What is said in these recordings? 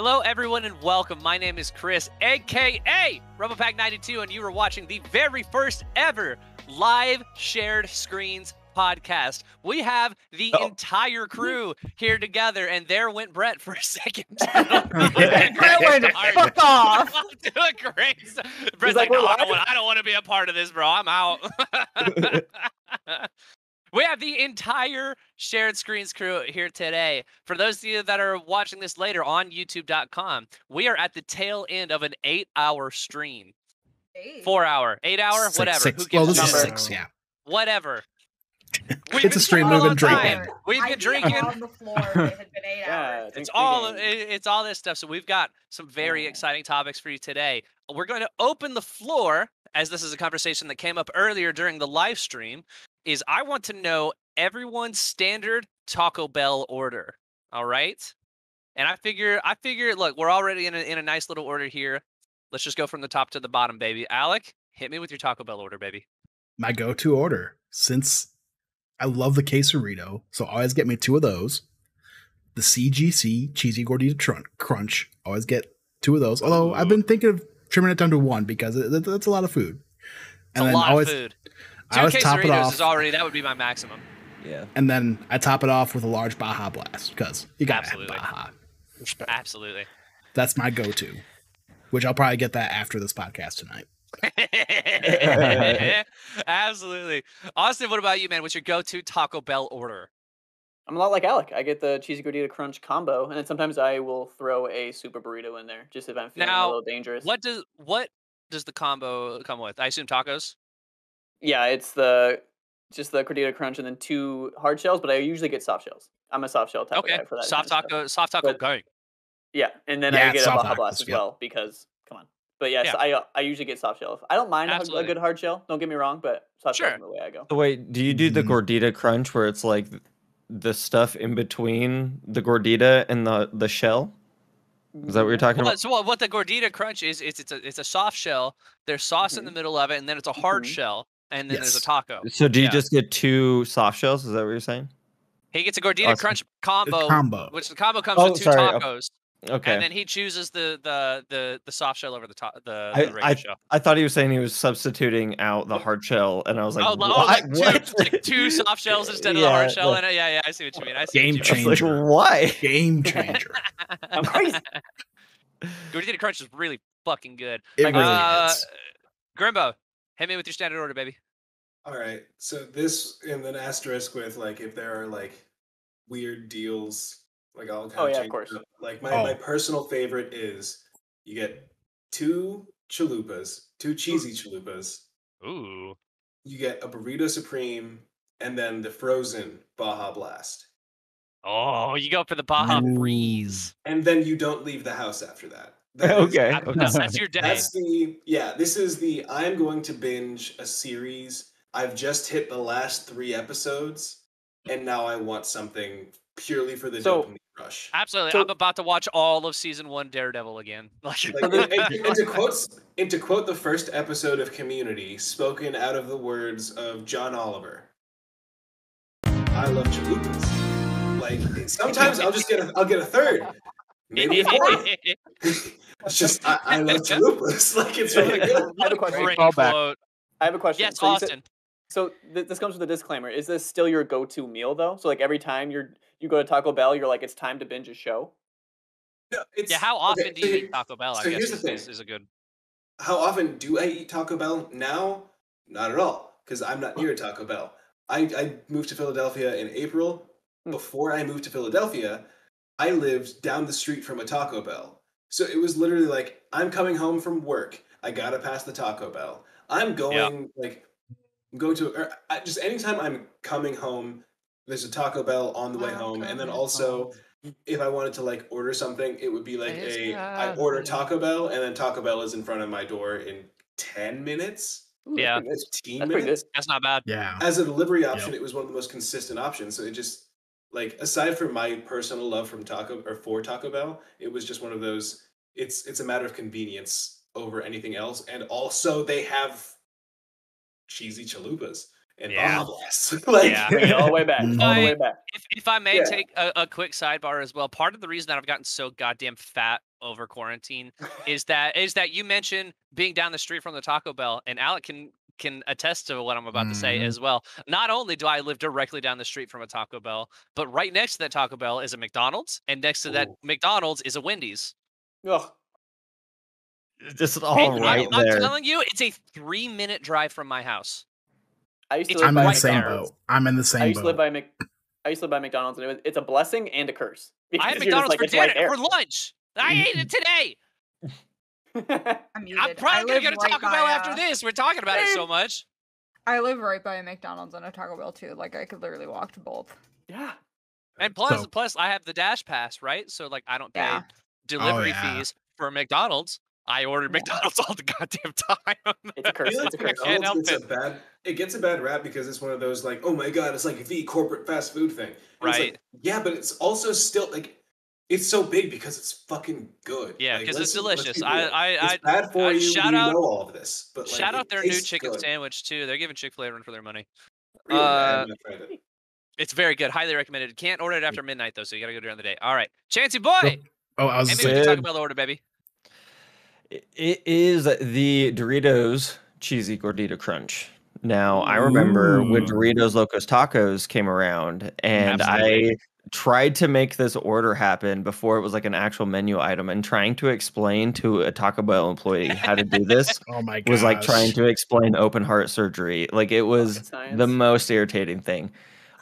Hello, everyone, and welcome. My name is Chris, aka RoboPack92, and you are watching the very first ever live shared screens podcast. We have the Oh. entire crew here together, and there went Brett for a second. Brett went, "Fuck off." Doing great. Brett's like, like, no, I don't, want, I don't want to be a part of this, bro. I'm out. We have the entire shared screens crew here today. For those of you that are watching this later on youtube.com, we are at the tail end of an eight hour stream. Four hour, eight hour, Six- whatever. six- Who well, this a is six. Yeah. Whatever. We've It's a stream, we've been drinking. We've been drinking. on the floor. It had been eight Yeah, hours. It's all it- it's all this stuff. So we've got some very Yeah. exciting topics for you today. We're going to open the floor as this is a conversation that came up earlier during the live stream. Is I want to know everyone's standard Taco Bell order. All right, and I figure I figure look, we're already in a in a nice little order here. Let's just go from the top to the bottom, baby. Alec, hit me with your Taco Bell order, baby. My go-to order since I love the quesarito, so always get me two of those. The CGC cheesy gordita trun- crunch, always get two of those. Although I've been thinking of trimming it down to one because it, it- that's a lot of food. It's a lot of food. I Two always top it off, is already that would be my maximum. Yeah. and then I top it off with a large Baja Blast because you got to have Absolutely. Baja. Absolutely. That's my go-to, which I'll probably get that after this podcast tonight. Absolutely. Austin, what about you, man? What's your go-to Taco Bell order? I'm a lot like Alec. I get the cheesy gordita crunch combo, and then sometimes I will throw a super burrito in there, just if I'm feeling Now, a little dangerous. What does what does the combo come with? I assume tacos. Yeah, it's the just the gordita crunch and then two hard shells, but I usually get soft shells. I'm a soft shell type Okay. of guy for that. Soft kind stuff. taco, soft taco But- going. Yeah, and then Yeah, I get a soft Baja Blast as yep. well because come on. But yes, Yeah. I uh, I usually get soft shell. I don't mind a, a good hard shell. Don't get me wrong, but soft shell's Sure. the way I go. So wait, do you do the Mhm. gordita crunch where it's like the stuff in between the gordita and the the shell? Is that what you're talking Well, about? so what, what the gordita crunch is? It's it's a it's a soft shell. There's sauce in the middle of it, and then it's a hard Mhm. shell, and then there's a taco. So do you yeah. just get two soft shells? Is that what you're saying? He gets a gordita Awesome. crunch combo, combo. which the combo comes Oh, with two sorry, tacos, Okay. and then he chooses the the the the soft shell over the top the, I- the regular I- shell. I thought he was saying he was substituting out the hard shell, and I was like, oh, what? oh, like two, What? like two soft shells instead of the hard shell the- in it. Yeah, yeah, I see what you mean. I see Game what you mean. I like, changer. why? Game changer. I'm crazy. Gordita crunch is really fucking good. It really uh, is. Grimbo, hit me with your standard order, baby. All right. So this and then asterisk with like if there are like weird deals, like I'll kind Oh, of yeah, of course. up. Like my, Oh. my personal favorite is you get two chalupas, two cheesy chalupas. Ooh. You get a burrito supreme and then the frozen Baja Blast. Oh, you go for the Baja Breeze. And then you don't leave the house after that. That is- okay. That- That's, that's your day. That's the yeah. This is the I'm going to binge a series. I've just hit the last three episodes, and now I want something purely for the So- dopamine rush. Absolutely. So- I'm about to watch all of season one Daredevil again. Like, Like, and, and- and to quote and to quote the first episode of Community, spoken out of the words of John Oliver. I love chalupas. Like sometimes I'll just get a, I'll get a third, maybe a fourth. It's just I, I love chalupas. Like it's really good. I have a question. Great Callback. quote. I have a question. Yes, So you said- Austin. So th- this comes with a disclaimer. Is this still your go-to meal though? So like every time you're you go to Taco Bell, you're like, it's time to binge a show. No, it's, Yeah, how okay, often do you here- eat Taco Bell? I so guess here's the is, thing. is, is a good. How often do I eat Taco Bell now? Not at all, because I'm not near Taco Bell. I, I moved to Philadelphia in April. Hmm. Before I moved to Philadelphia, I lived down the street from a Taco Bell. So it was literally like, I'm coming home from work. I gotta pass the Taco Bell. I'm going like I'm going to or I, just anytime I'm coming home, there's a Taco Bell on the way I'm home, and then coming also if I wanted to like order something, it would be like It's a I order. Taco Bell, and then Taco Bell is in front of my door in ten minutes, Ooh, Yeah. pretty fifteen That's pretty minutes. That's not bad. Yeah. As a delivery option, Yep. it was one of the most consistent options. So it just like aside from my personal love from Taco or for Taco Bell, it was just one of those. It's it's a matter of convenience over anything else, and also they have cheesy chalupas. and Yeah. Baja Blast. like, Yeah. Bring it all the way back. All the way back. If, if I may Yeah. take a, a quick sidebar as well, part of the reason that I've gotten so goddamn fat over quarantine is that is that you mentioned being down the street from the Taco Bell, and Alec can can attest to what I'm about to say Mhm. as well. Not only do I live directly down the street from a Taco Bell, but right next to that Taco Bell is a McDonald's, and next to that McDonald's is a Wendy's. Ugh. Just all And right I, there. I'm telling you, it's a three minute drive from my house. I used to live I'm by in the same. McDonald's. boat. I'm in the same I same used to live by Mc. I used to live by McDonald's, and it was, it's a blessing and a curse. I had because you're just McDonald's like, for it's right dinner for lunch. I ate it today. there. I'm muted. I'm probably gonna live go to right Taco by, Bell after uh, this. We're talking about it so much. I live right by a McDonald's and a Taco Bell too. Like I could literally walk to both. yeah. And plus, So- plus, I have the Dash Pass, right? So like, I don't pay Yeah. delivery yeah. fees for McDonald's. I order McDonald's all the goddamn time. It's a I curse. It's a like curse. can't help gets a bad it gets a bad rap because it's one of those like, oh my god, it's like the corporate fast food thing. And it's like, Right. yeah, but it's also still like it's so big because it's fucking good. Yeah, Like, 'cause it's let's- let's delicious. be I- real. I- it's I- bad for I you. shout we out- know all of this, but like, Shout out it their new chicken good. sandwich too. They're giving Chick Fil A run for their money. Really, Uh, have not tried it. It's very good. Highly recommended. Can't order it after midnight though, so you gotta go during the day. All right, Chancey boy. Oh, I was Maybe just we saying, can talk about the order, baby. It- It is the Doritos cheesy gordita crunch. Now I remember when Doritos Locos Tacos came around, and Absolutely. I tried to make this order happen before it was like an actual menu item, and trying to explain to a Taco Bell employee how to do this oh my god, was like trying to explain open heart surgery. Like it was the most irritating thing.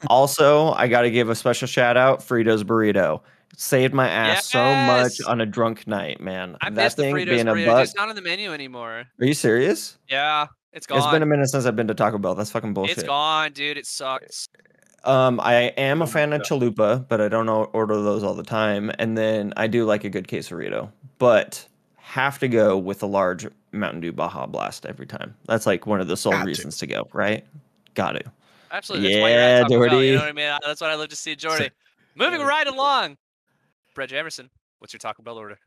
Also, I got to give a special shout out Fritos burrito. Saved my ass so much on a drunk night, man. I that missed the thing Fritos being a burrito. buck. It's not on the menu anymore. Are you serious? Yeah, it's gone. It's been a minute since I've been to Taco Bell. That's fucking bullshit. It's gone, dude. It sucks. Um, I am a Oh, fan of chalupa, but I don't order those all the time. And then I do like a good quesarito, but have to go with a large Mountain Dew Baja Blast every time. That's like one of the sole Got reasons to go, right? Got to. Absolutely. That's why you're at Yeah, Taco Bell, you know what I mean? That's what I love to see, Jordy. Moving right along. Brett Everson, what's your Taco Bell order?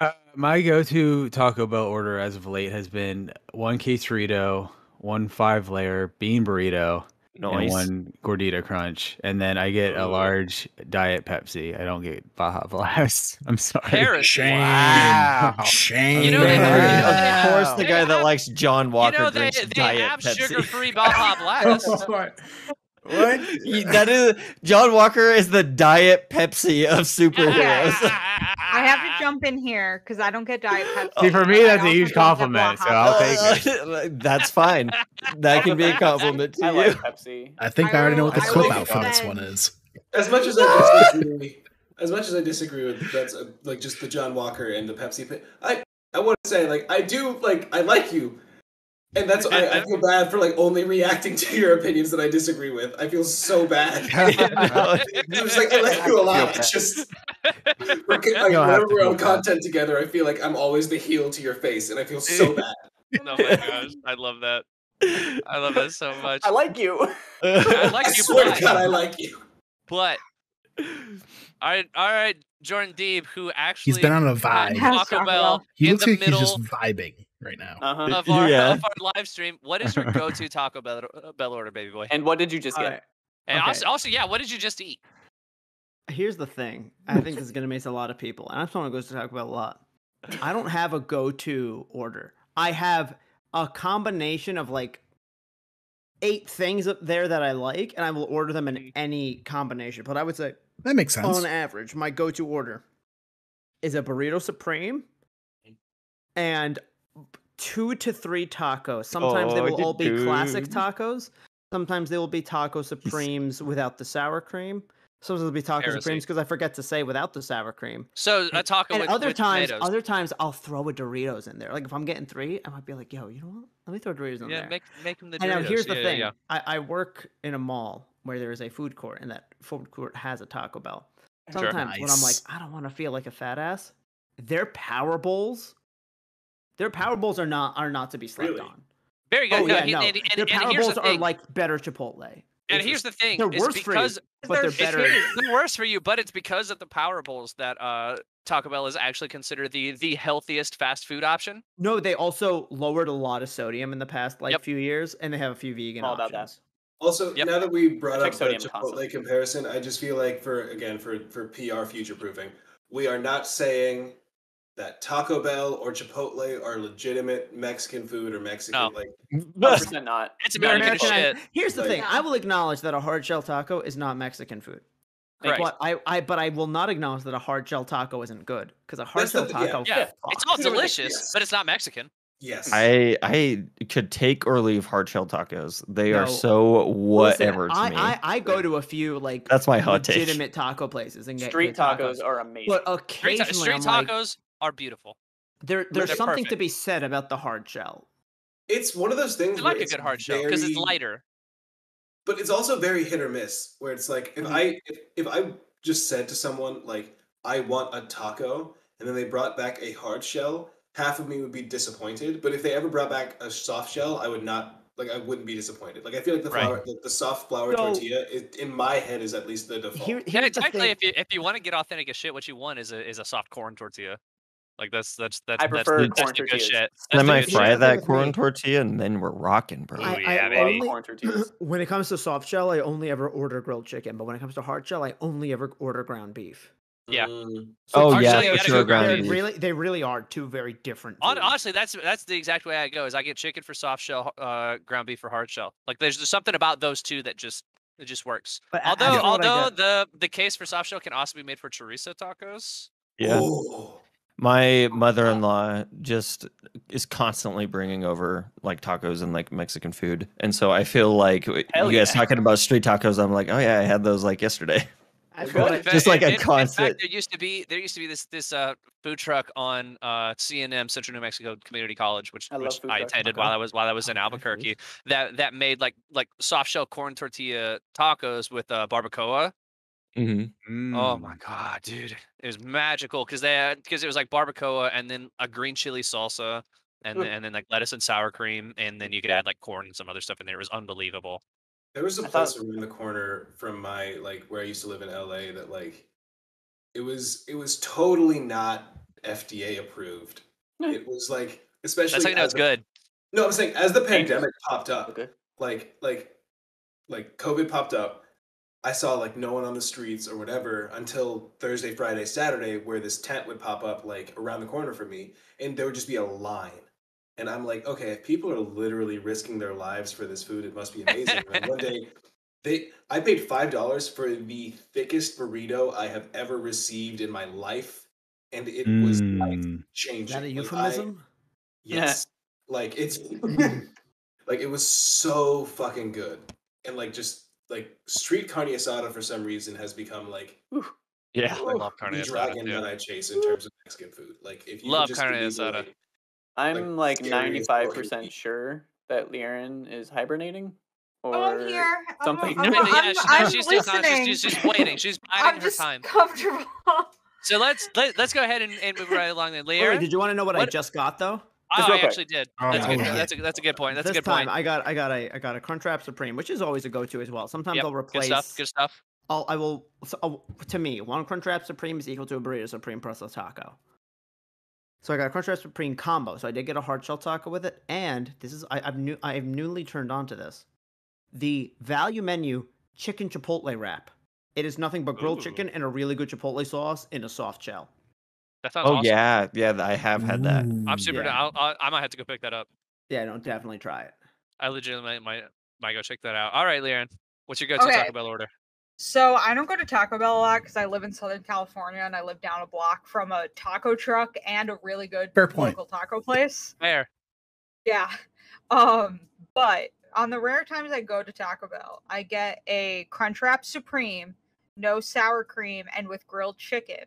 Uh, my go-to Taco Bell order as of late has been one quesarito, one five-layer bean burrito, and one gordita crunch, and then I get a large diet Pepsi. I don't get Baja Blast. I'm sorry. Harris. shame, Wow. shame. You know they- Man, Wow. of course, the They guy that likes John Walker you know, they, drinks they diet have Pepsi. sugar-free Baja Blast. what? What? He- that is John Walker is the diet Pepsi of superheroes. I have to jump in here because I don't get Diet Pepsi. See, for me, that's a huge compliment, so I'll take it. That's fine. That can be a compliment to I you. like Pepsi. I think I I, already know what the I clip out for this one is. As much as I disagree, as much as I disagree with that's uh, like just the John Walker and the Pepsi. I I want to say like I do like I like you, and that's I, I feel bad for like only reacting to your opinions that I disagree with. I feel so bad. No, I'm just like I like you a lot. It's just we're, like, don't have whenever we're feel on bad. content together, I feel like I'm always the heel to your face, and I feel so bad. oh my gosh, I love that. I love that so much. I like you. I like I you, swear but, to God, I like you. but all right, all right, Jordan Deeb, who actually He's been on a vibe. Taco Taco Bell Bell. He looks like middle he's just vibing right now. Uh-huh. of our, Yeah. of our live stream. What is your go-to Taco Bell, uh, Bell order, baby boy? And what did you just get? Alright, And okay. also, also, yeah, what did you just eat? Here's the thing. I think this is gonna amaze a lot of people, and I'm someone who goes to Taco Bell a lot. I don't have a go-to order. I have a combination of like eight things up there that I like, and I will order them in any combination. But I would say, That makes sense. on average, my go-to order is a burrito supreme and two to three tacos. Sometimes they Oh, will all be classic tacos. Sometimes they will be taco supremes without the sour cream. Sometimes it'll be taco Heresy. supremes because I forget to say without the sour cream. So a taco And with, other with times, tomatoes. other times I'll throw a Doritos in there. Like if I'm getting three, I might be like, "Yo, you know what? Let me throw Doritos in yeah, there." make make them the Doritos. and now here's the Yeah, yeah, thing: yeah. I, I work in a mall where there is a food court, and that food court has a Taco Bell. Sure. Sometimes when I'm like, I don't want to feel like a fat ass, their Power Bowls, their Power Bowls are not are not to be slept Really? on. Very good. Oh no, yeah, he- no, and, and, their and Power here's Bowls the are like better Chipotle. And here's the thing: They're is worse for you, but they're it's better. they're worse for you, but it's because of the Power Bowls that uh, Taco Bell is actually considered the the healthiest fast food option. No, they also lowered a lot of sodium in the past like Yep. few years, and they have a few vegan All about options. Also, Yep. now that we brought I up check the Chipotle constantly. comparison, I just feel like for again for for PR future proofing, we are not saying that Taco Bell or Chipotle are legitimate Mexican food or Mexican No. like 100% not. It's They're American shit. Here's the Like- thing: I will acknowledge that a hard shell taco is not Mexican food. Correct. But I, I, but I will not acknowledge that a hard shell taco isn't good because a hard That's shell th- yeah. taco. Yeah, fuck. it's all delicious, yes. but it's not Mexican. yes. I I could take or leave hard shell tacos. They are No. so Listen, whatever to I, me. I, I go to a few like That's my hot take. legitimate taco places and get Street good tacos are amazing. But Street, ta- occasionally, street I'm like, tacos are beautiful. there, there's they're something to be said about the hard shell. it's one of those things. I like a good hard shell because it's lighter. but it's also very hit or miss where it's like if Mhm. i if, if i just said to someone like i want a taco and then they brought back a hard shell half of me would be disappointed but if they ever brought back a soft shell i would not like i wouldn't be disappointed like i feel like the Right. flour the, the soft flour So- tortilla is, in my head is at least the default Here, Yeah, here's technically, if you if you want to get authentic as shit, what you want is a is a soft corn tortilla. Like that's that's that's I that's, prefer that's corn the good tortillas. shit. That's Semi the fry shit. that corn me. tortilla and then we're rocking, bro. Ooh, I, yeah, I baby. only, Corn tortillas. when it comes to soft shell, I only ever order grilled chicken. But when it comes to hard shell, I only ever order ground beef. Yeah. Mm. Oh, hard yeah, for sure, go ground They're beef. really, they really are two very different. Foods. Honestly, that's that's the exact way I go. Is I get chicken for soft shell, uh, ground beef for hard shell. Like there's just something about those two that just it just works. But Although actually what I although the the case for soft shell can also be made for chorizo tacos. Yeah. Oh. My mother-in-law just is constantly bringing over like tacos and like Mexican food, and so I feel like w- Hell you guys yeah. talking about street tacos. I'm like, oh yeah, I had those like yesterday. Actually, Good. what I- In fa- Just like a in- in fact, constant- there used to be there used to be this this uh food truck on uh CNM Central New Mexico Community College, which I which I attended while I was while I was in Albuquerque. That that made like like soft shell corn tortilla tacos with uh, barbacoa. Mm-hmm. Oh Mm. my god, dude, it was magical because they because it was like barbacoa and then a green chili salsa. And then, and then like lettuce and sour cream, and then you could add like corn and some other stuff in there. It was unbelievable. There was a I thought- place around the corner from my like where I used to live in LA that like it was it was totally not FDA approved. It was like especially That's how you know as it's the- good. No, I'm saying as the pandemic popped up, Okay. like like like COVID popped up, I saw like no one on the streets or whatever until Thursday, Friday, Saturday, where this tent would pop up like around the corner from me, and there would just be a line. And I'm like, okay, if people are literally risking their lives for this food, it must be amazing. and one day, they I paid five dollars for the thickest burrito I have ever received in my life, and it was life Mm. is that a Like, I- euphemism? Yes. like it's like it was so fucking good. And like just like street carne asada for some reason has become like Yeah. I love carne the asada, dragon too. that I chase in terms of Mexican food. Like if you Love just carne give me the, asada. like- I'm like scary as 95% sure that Liaren is hibernating. Oh, or Oh, I'm here. I'm, something. I'm, No, I'm, yeah, she- I'm she's still conscious. She's just waiting. She's I'm biding her just time. comfortable. So let's let, let's go ahead and, and move right along then. Oh, Leah, did you want to know what, I just got though? Just oh, I actually did. Oh, That's, a good, yeah. that's, a, that's a good point. That's this a good time point. I got I got a I got a Crunchwrap Supreme, which is always a go-to as well. Sometimes Yep, I'll replace good replace. stuff. Good stuff. I'll, I will. So, oh, to me, one Crunchwrap Supreme is equal to a burrito Supreme plus a taco. So I got a Crunchwrap Supreme combo. So I did get a hard shell taco with it, and this is I, I've new I've newly turned on to this, the value menu chicken chipotle wrap. It is nothing but grilled Ooh. chicken and a really good chipotle sauce in a soft shell. That sounds Oh awesome. yeah, yeah. I have had that. I'm super. Yeah. I'll, I'll, I might have to go pick that up. Yeah, don't definitely try it. I legitimately might might go check that out. All right, Leanne, what's your go-to Okay. Taco Bell order? So I don't go to Taco Bell a lot because I live in Southern California and I live down a block from a taco truck and a really good Fair point. local taco place. Fair. Yeah. Um, but on the rare times I go to Taco Bell, I get a Crunchwrap Supreme, no sour cream, and with grilled chicken,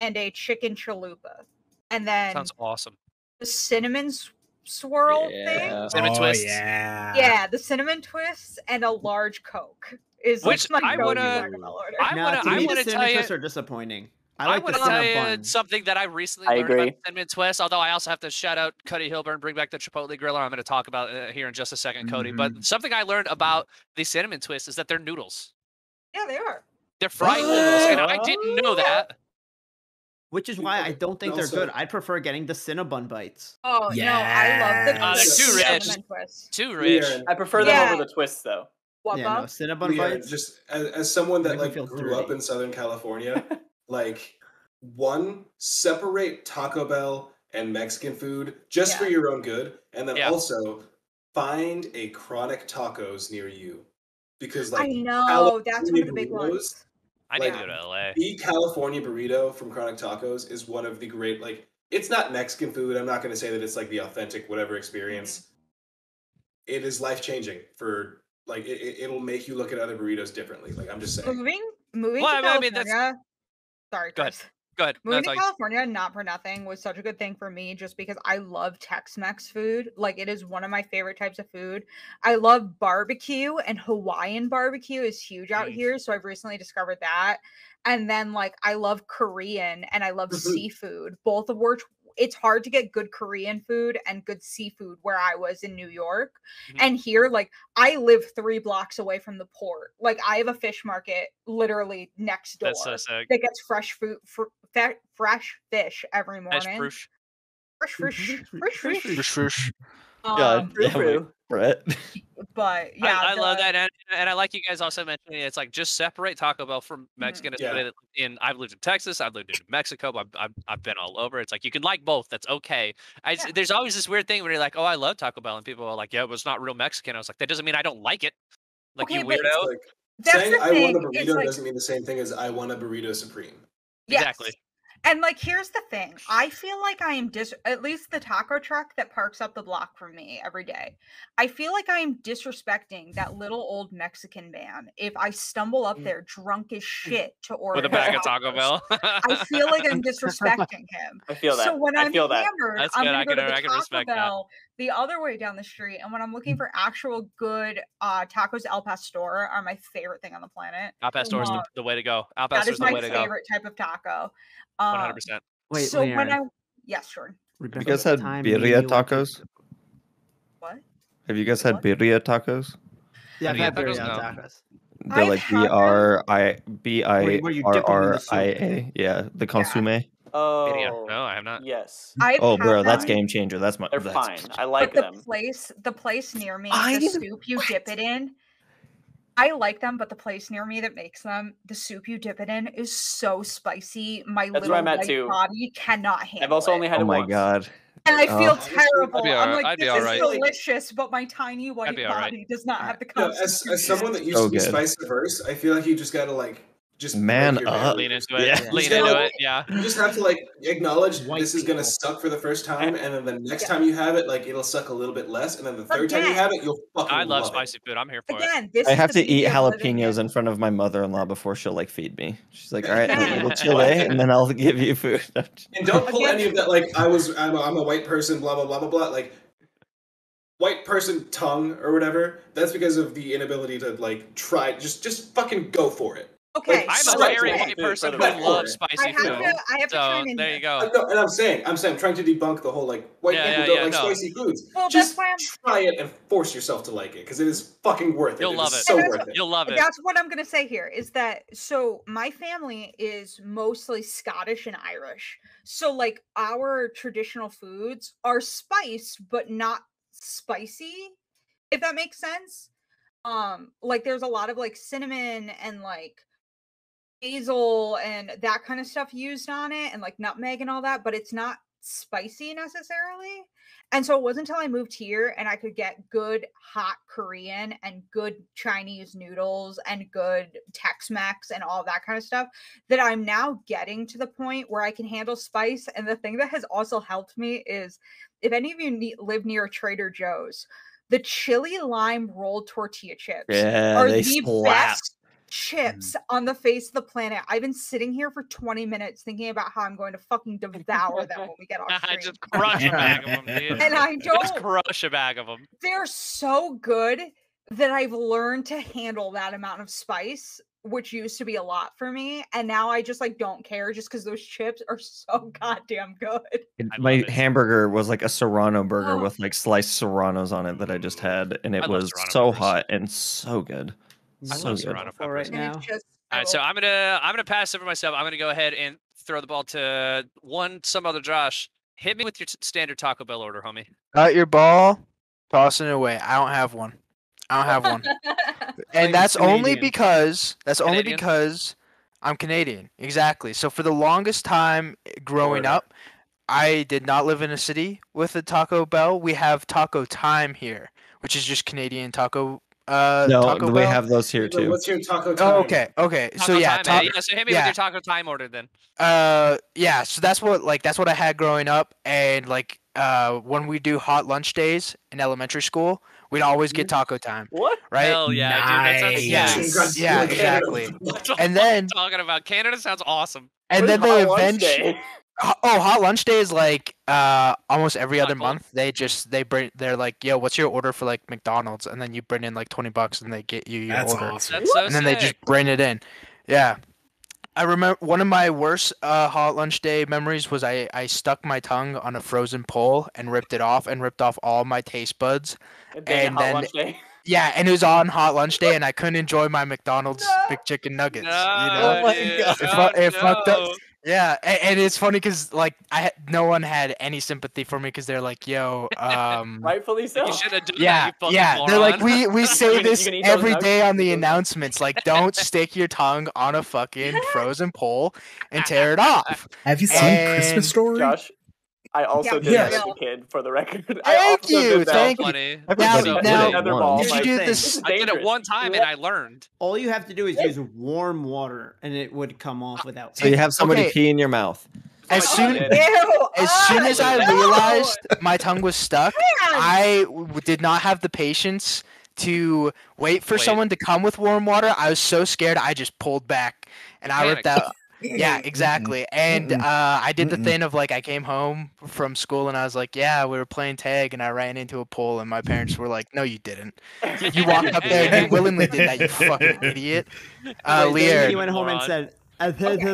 and a chicken chalupa, and then Sounds awesome. the cinnamon s- swirl thing. Cinnamon oh, twists. Yeah. Yeah, the cinnamon twists and a large Coke is Which like my I wanna- Taco order. I Nah, wanna- to I me, wanna the tell cinnamon you- twists are disappointing. I I, like want the to tell Cinnabon. you something that I recently I learned agree. about cinnamon twist. Although I also have to shout out Cody Hilburn, bring back the Chipotle griller. I'm going to talk about uh, here in just a 2nd Cody. But Mhm. something I learned about the cinnamon twist is that they're noodles. Yeah, they are. They're fried noodles, and I didn't know that. Which is why I don't think they're Also- good. I'd prefer getting the Cinnabon bites. Oh no, I love the ah, they're too rich. twist. Too rich. are- I prefer them Yeah. over the twists though. What yeah, no, Cinnabon Leah, bites. just as, as someone that like feel grew up in Southern California, like one separate Taco Bell and Mexican food just for your own good, and then Yeah. also find a chronic tacos near you because like I know that's one of the big ones. I need to like- go to LA. the California burrito from Chronic Tacos is one of the great like it's not Mexican food. I'm not going to say that it's like the authentic whatever experience. Mm-hmm. It is life changing for like it, it, it'll make you look at other burritos differently. Like I'm just saying. Moving, moving Well, to I mean, California. that's- Sorry, Go ahead. Chris. Go ahead. No, Moving to California, not for nothing, was such a good thing for me just because I love Tex-Mex food. Like it is one of my favorite types of food. I love barbecue and Hawaiian barbecue is huge out Mm. here, so I've recently discovered that. And then like I love Korean and I love Mhm. seafood, both of which it's hard to get good Korean food and good seafood where I was in New York. Mhm. And here, like, I live three blocks away from the port. Like, I have a fish market literally next door That's so sick. that gets fresh food, fr- fe- fresh fish every Fresh morning. fruit. Fresh fish, fresh fish. Fresh fish. God Um, damn it, Brett. but yeah, I, I love that, and, and I like you guys also mentioning it's like just separate Taco Bell from mm-hmm. Mexican. and put Yeah. it In I've lived in Texas, I've lived in Mexico, I've, I've I've been all over. It's like you can like both. That's okay. I Yeah. there's always this weird thing where you're like, oh, I love Taco Bell, and people are like, yeah, but it's not real Mexican. I was like, that doesn't mean I don't like it. Like Okay, you but- weirdo. Like saying the I want a burrito like, doesn't mean the same thing as I want a burrito supreme. Yes. Exactly. And like, here's the thing. I feel like I am dis. At least the taco truck that parks up the block from me every day. I feel like I am disrespecting that little old Mexican man if I stumble up Mm. there drunk as shit to order With a bag of Taco. Bell. I feel like I'm disrespecting him. I feel that. So when I am feel that. hammered, That's I'm good, gonna go to the I can Taco respect that. Bell the other way down the street, and when I'm looking for actual good uh, tacos, El Pastor are my favorite thing on the planet. Al Pastor is the, Uh, the way to go. Al That Pastor is is the my way to go. favorite type of taco. One Um, hundred percent. Wait, so wait, when I Aaron. yes, Jordan. You guys had birria and you went to- tacos? What? Have you guys had What? birria tacos? Yeah, I've Birria had tacos? birria No. tacos. They're like had B them. R I B I Where you- where you R dip 'em in the R soup. I A. Yeah, the consomme. Oh, No, I have not. yes. I've Oh, had bro, that's game changer. That's my. They're that's, fine. I like but the them. place, the place near me, I the soup you dip it in. I like them, but the place near me that makes them, the soup you dip it in is so spicy. My That's where little I'm at white too. body cannot handle it. I've also it. only had Oh it my once. god. and I feel Oh. terrible. be I'm alright- like, I'd this is alright. delicious, but my tiny white be alright. body does not have the No, as, as someone that used So to be good. spice averse, I feel like you just gotta like just Man your up. Lean into it. Yeah. Lean into gotta- it. Yeah. You just have to like acknowledge White this is gonna suck for the first time, and then the next Yeah. time you have it, like it'll suck a little bit less, and then the third time you have it, you'll fucking I love it. spicy food. I'm here for it. Again, this I is have the to eat beauty of living jalapenos in- in front of my mother-in-law before she'll like feed me. She's like, "All right, have a little Yeah. chile, and then I'll give you food." And don't pull Again- any of that like I was I'm a, I'm a white person, blah blah blah blah blah. Like white person tongue or whatever. That's because of the inability to like try. Just just fucking go for it. Okay, I'm so a very okay. white person who loves spicy I have food. to, I have to So chime in there you go. No, and I'm saying I'm saying I'm trying to debunk the whole like white Yeah, people yeah, don't yeah, like no. spicy foods. Well, that's just why I'm- try it and force yourself to like it because it is fucking worth it. You'll It love it. So And that's worth it. You'll love it. That's what I'm gonna say here is that so my family is mostly Scottish and Irish. So like our traditional foods are spiced but not spicy, if that makes sense. Um, like there's a lot of like cinnamon and like basil and that kind of stuff used on it and like nutmeg and all that, but it's not spicy necessarily. And so it wasn't until I moved here and I could get good hot Korean and good Chinese noodles and good Tex Mex and all that kind of stuff that I'm now getting to the point where I can handle spice. And the thing that has also helped me is if any of you ne- live near Trader Joe's, the chili lime rolled tortilla chips Yeah, are the slap. best chips mm. on the face of the planet. I've been sitting here for 20 minutes thinking about how I'm going to fucking devour them when we get off I stream. just crush a bag of them, dude. and I don't crush a bag of them. they're so good that I've learned to handle that amount of spice which used to be a lot for me, and now I just like don't care just because those chips are so goddamn good. My it. hamburger was like a serrano burger Oh. with like sliced serranos on it that I just had, and it I was so burgers. hot and so good. I So love good. Serrano For right peppers. And now. it's just All right, so so- I'm gonna I'm gonna pass over myself. I'm gonna go ahead and throw the ball to one some other Josh. Hit me with your t- standard Taco Bell order, homie. Got your ball, tossing it away. I don't have one. I don't have one. And that's only because that's only because I'm Canadian. Exactly. So for the longest time eh, growing Florida. up, I did not live in a city with a Taco Bell. We have Taco Time here, which is just Canadian taco. Uh, no, Taco we Bell. have those here too. What's your taco time? Oh, okay, okay. Taco so yeah, time, ta- yeah. So hit me with your taco time order then. uh, yeah. So that's what like that's what I had growing up, and like uh, when we do hot lunch days in elementary school, we'd always get Taco Time, What? right? Hell yeah, dude. That sounds Nice. yes. Yeah, exactly. That's And then talking about Canada sounds awesome. and What then they hot eventually day? Ho- Oh, hot lunch day is like uh almost every other cold. month. They just they bring they're like, yo, what's your order for like McDonald's? And then you bring in like twenty bucks and they get you your That's order. awesome. That's so And then they just bring it in. Yeah. I remember one of my worst uh, hot lunch day memories was I, I stuck my tongue on a frozen pole and ripped it off and ripped off all my taste buds. A day and then- Yeah, and it was on hot lunch day and I couldn't enjoy my McDonald's No. big chicken nuggets. No, you know? Oh my. God. It fu- it fucked up. No. Yeah, and, and it's funny because like I had, no one had any sympathy for me because they're like, "Yo, um, Rightfully so. You should have done yeah, that, you fucking yeah." They're like, "We we say gonna- this gonna eat those every nuggets? day on the announcements. Like, don't stick your tongue on a fucking frozen pole and tear it off." Have you seen And- Christmas Story? Josh, I also Yeah, did yes. that as a kid, for the record. I Thank also you, did that. thank you. funny. Everybody So did now- it Another ball, You like, do this. This I did it dangerous. one time and I learned. All you have to do is use warm water, and it would come off without. So you have somebody Okay. pee in your mouth. As soon yeah. Ew, as soon as I no, realized my tongue was stuck, I did not have the patience to wait for Wait. someone to come with warm water. I was so scared, I just pulled back and I ripped out. Yeah, exactly. And uh, I did the thing of like I came home from school and I was like, "Yeah, we were playing tag," and I ran into a pole, and my parents were like, "No, you didn't. You walked up there and you willingly did that. You fucking idiot." Uh, Wait, Lear. he went home and Moron. said. Exactly.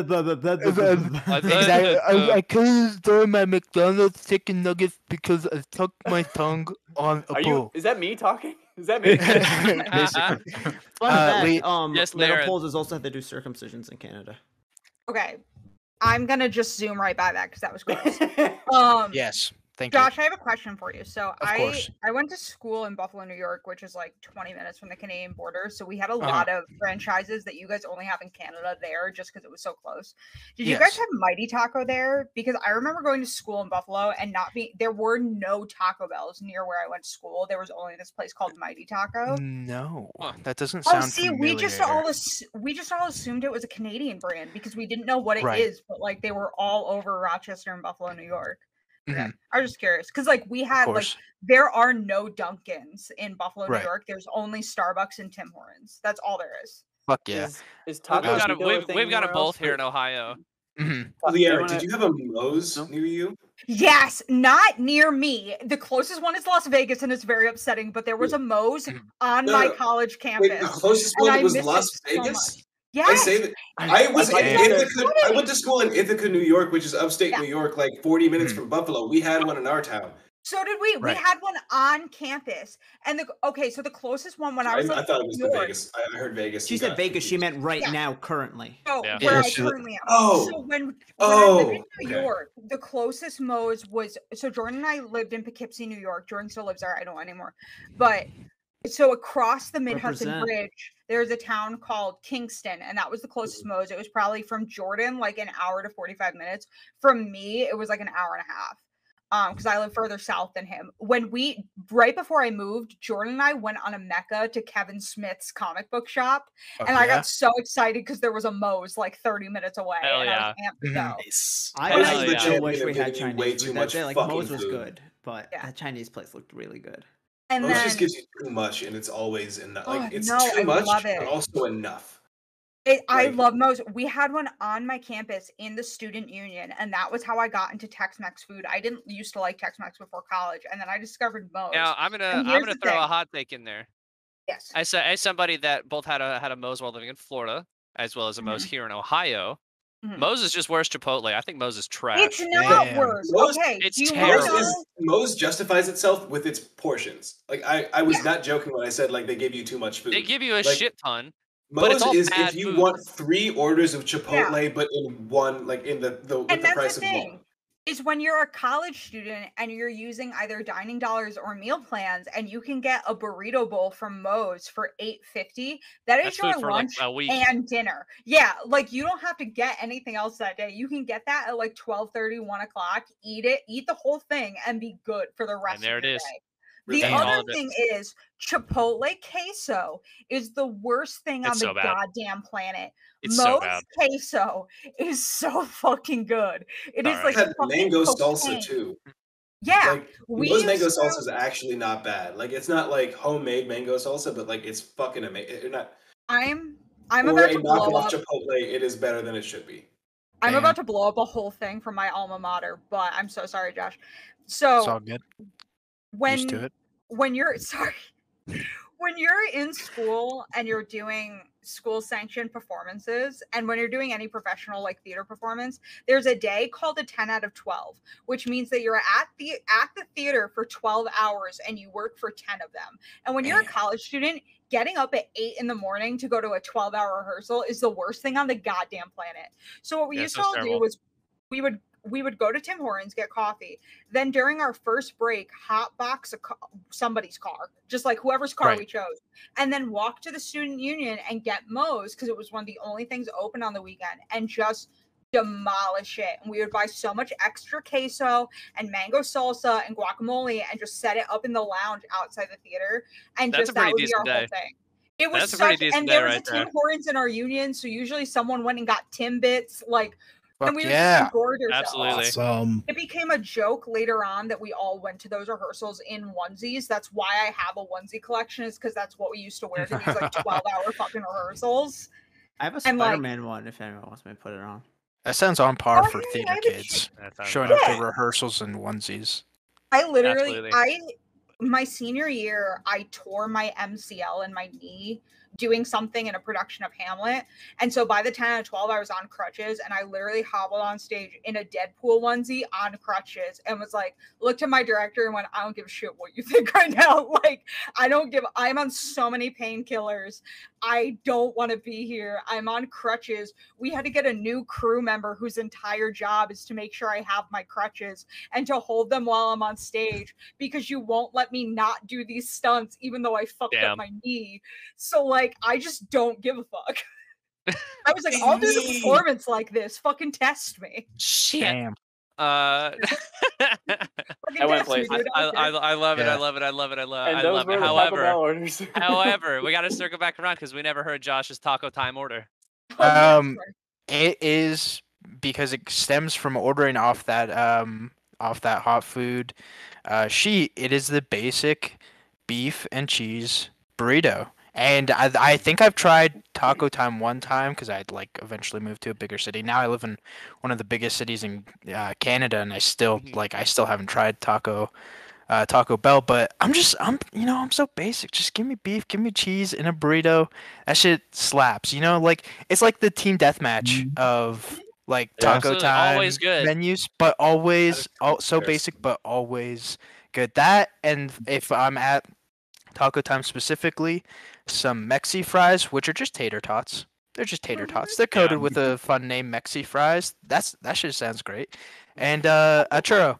I, I couldn't enjoy my McDonald's chicken nuggets because I stuck my tongue on a Are you? pole. Is that me talking? Is that me? Basically. Fun Uh, fact, Lee- um, Yes, little Laren. poles is also have to do circumcisions in Canada. Okay, I'm gonna just zoom right by that because that was gross. Um, Yes. Thank you. Josh, I have a question for you. So Of I course. I went to school in Buffalo, New York, which is like 20 minutes from the Canadian border. So we had a Uh-huh. lot of franchises that you guys only have in Canada there, just because it was so close. Did you guys have Mighty Taco there? Because I remember going to school in Buffalo and not being there were no Taco Bells near where I went to school. There was only this place called Mighty Taco. No, Huh. that doesn't Oh, sound see, familiar. we just all ass- we just all assumed it was a Canadian brand because we didn't know what it is, Right. but like they were all over Rochester and Buffalo, New York. Okay. Mhm, I was just curious because like we of had like there are no Dunkins in Buffalo, Right. New York. There's only Starbucks and Tim Hortons. That's all there is. Fuck yeah. Is, is We've Taco got, 'em- Bell a we've, we've got them anywhere else? both here in Ohio. Lear, everyone did you have a Moe's No? near you? Yes, not near me. The closest one is Las Vegas, and it's very upsetting. But there was a Moe's Mhm. on No, my no. college Wait, campus. the closest one was miss it Las so Vegas. much. I say that I was I in like. Ithaca. I went to school in Ithaca, New York, which is upstate Yeah. New York, like 40 minutes Mhm. from Buffalo. We had one in our town. So did we. Right. We had one on campus, and the okay. So the closest one when I I, was I like, thought it was the York, Vegas. I I heard Vegas. She said got Vegas. She meant right Yeah. now, currently. Oh, Yeah. where Yeah, I currently am. Oh. So when, when I lived in Oh, New okay. York, the closest Moe's was so Jordan and I lived in Poughkeepsie, New York. Jordan still lives there. I don't anymore. But so across the Mid Hudson Bridge, there's a town called Kingston, and that was the closest Moe's. It was probably from Jordan like an hour to 45 minutes. From me, it was like an hour and a half. Um, because I live further south than him. When we right before I moved, Jordan and I went on a mecca to Kevin Smith's comic book shop Fuck and I got so excited because there was a Moe's like 30 minutes away. Hell and I yeah. was amped to Mhm. Nice. I Hell actually yeah. still wish we had Chinese way food too that much day. Like fucking Moe's was good, but Yeah. that Chinese place looked really good. And Moe's then just gives you too much, and it's always enough. Like Oh, it's no, too I much, love but it. also enough. it, I love Moe's. We had one on my campus in the student union, and that was how I got into Tex-Mex food. I didn't used to like Tex-Mex before college, and then I discovered Moe's. Now I'm gonna I'm gonna the throw a hot take in there. yes. As, a- as somebody that both had a had a Moe's while living in Florida, as well as a Moe's mm-hmm. here in Ohio. Mhm. Moe's is just worse Chipotle. I think Moe's is trash. It's not Damn. worse. Moe's- okay, it's terrible. wanna Moe's, know? is, Moe's justifies itself with its portions. Like I, I was not joking when I said like they give you too much food. They give you a Like, shit ton. Moe's but it's all is if you food. want three orders of Chipotle, but in one, like in the, the with and the price the of one. Is when you're a college student and you're using either dining dollars or meal plans and you can get a burrito bowl from Moe's for 850 that That's is your for like lunch and dinner. Yeah like you don't have to get anything else that day. You can get that at like 12 30 1 o'clock eat it eat the whole thing and be good for the rest and there of it your is. day the Eat other thing is Chipotle queso is the worst thing on It's the bad. goddamn planet. It's so bad. queso is so fucking good. It is Alright. like had fucking mango salsa too. Yeah, Like we Moe's mango used to- salsa is actually not bad. Like it's not like homemade mango salsa, but like it's fucking amazing. Not I'm I'm about a to blow knockoff up. Chipotle. It is better than it should be. I'm Damn. about to blow up a whole thing from my alma mater, but I'm so sorry, Josh. It's all So good. When Used to it. when you're sorry when you're in school and you're doing school sanctioned performances and when you're doing any professional like theater performance there's a day called a 10 out of 12 which means that you're at the at the theater for 12 hours and you work for 10 of them and when you're a college student getting up at 8 in the morning to go to a 12 hour rehearsal is the worst thing on the goddamn planet so what we Yeah, used to all terrible. do was we would we would go to Tim Hortons get coffee then during our first break, hotbox a ca- somebody's car, just like whoever's car we chose, and then walk to the student union and get Moe's because it was one of the only things open on the weekend, and just demolish it. And we would buy so much extra queso and mango salsa and guacamole, and just set it up in the lounge outside the theater, and That's just that would be our whole thing. It was That's such, and there was right a Tim there. Hortons in our union, so usually someone went and got Timbits, like, Fuck and we would yeah. just ourselves. Absolutely. Awesome. It became a joke later on that we all went to those rehearsals in onesies. That's why I have a onesie collection, is because that's what we used to wear to these like 12 hour fucking rehearsals. I have a And, Spider-Man one if anyone wants me to put it on. That sounds on par Oh, for hey, theater kids. That Showing right. up Yeah. to rehearsals in onesies. I literally, Absolutely. I, my senior year, I tore my MCL in my knee doing something in a production of Hamlet. And so by the 10 out of 12, I was on crutches and I literally hobbled on stage in a Deadpool onesie on crutches and was like, looked at my director and went, I don't give a shit what you think right now. Like, I don't give, I'm on so many painkillers. I don't want to be here. I'm on crutches. We had to get a new crew member whose entire job is to make sure I have my crutches and to hold them while I'm on stage because you won't let me not do these stunts even though I fucked Damn. up my knee. So like I just don't give a fuck. I was like, I'll do the performance like this. Fucking test me. Shit. Damn. Uh, I went test me, places. dude. I, I. I love it. I love it. I love it. I love. and I love it. the Taco Bell However, however, we got to circle back around because we never heard Josh's taco time order. Oh, um. It is because it stems from ordering off that um off that hot food uh sheet. It is the basic beef and cheese burrito. And I, I think I've tried Taco Time one time because I'd like eventually moved to a bigger city. Now I live in one of the biggest cities in uh, Canada, and I still Mhm. like I still haven't tried Taco uh, Taco Bell. But I'm just I'm you know I'm so basic. Just give me beef, give me cheese in a burrito. That shit slaps. You know, like it's like the team deathmatch of like Taco Absolutely, Time always good. menus, but always all, so basic, but always good. That and if I'm at Taco Time specifically, some Mexi fries, which are just tater tots. They're just tater tots. They're coated with a fun name, Mexi fries. That's that shit sounds great. And uh, a churro.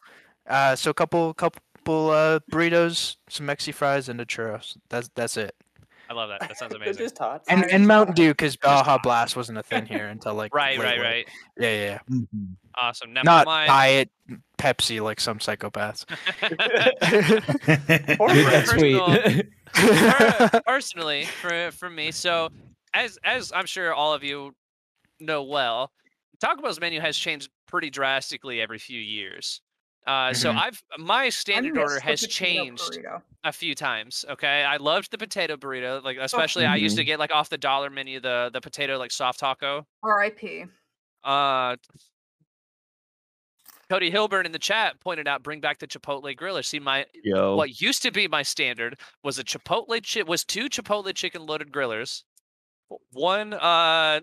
Uh, so a couple couple uh, burritos, some Mexi fries, and a churro. That's that's it. I love that. That sounds They're amazing. just tots. And and Mountain. Dew because Baja. Blast wasn't a thing here until like Right, right, right. Yeah, yeah. yeah. Mhm. Awesome. Now Not my diet Pepsi like some psychopaths. That's sweet. Personally for for me so as as i'm sure all of you know well taco bell's menu has changed pretty drastically every few years uh, so Mhm. i've my standard order has changed burrito. a few times okay i loved the potato burrito like especially i used to get like off the dollar menu the the potato like soft taco R.I.P. uh cody hilburn in the chat pointed out bring back the chipotle griller see my Yo. what used to be my standard was a chipotle chi- was two chipotle chicken loaded grillers one uh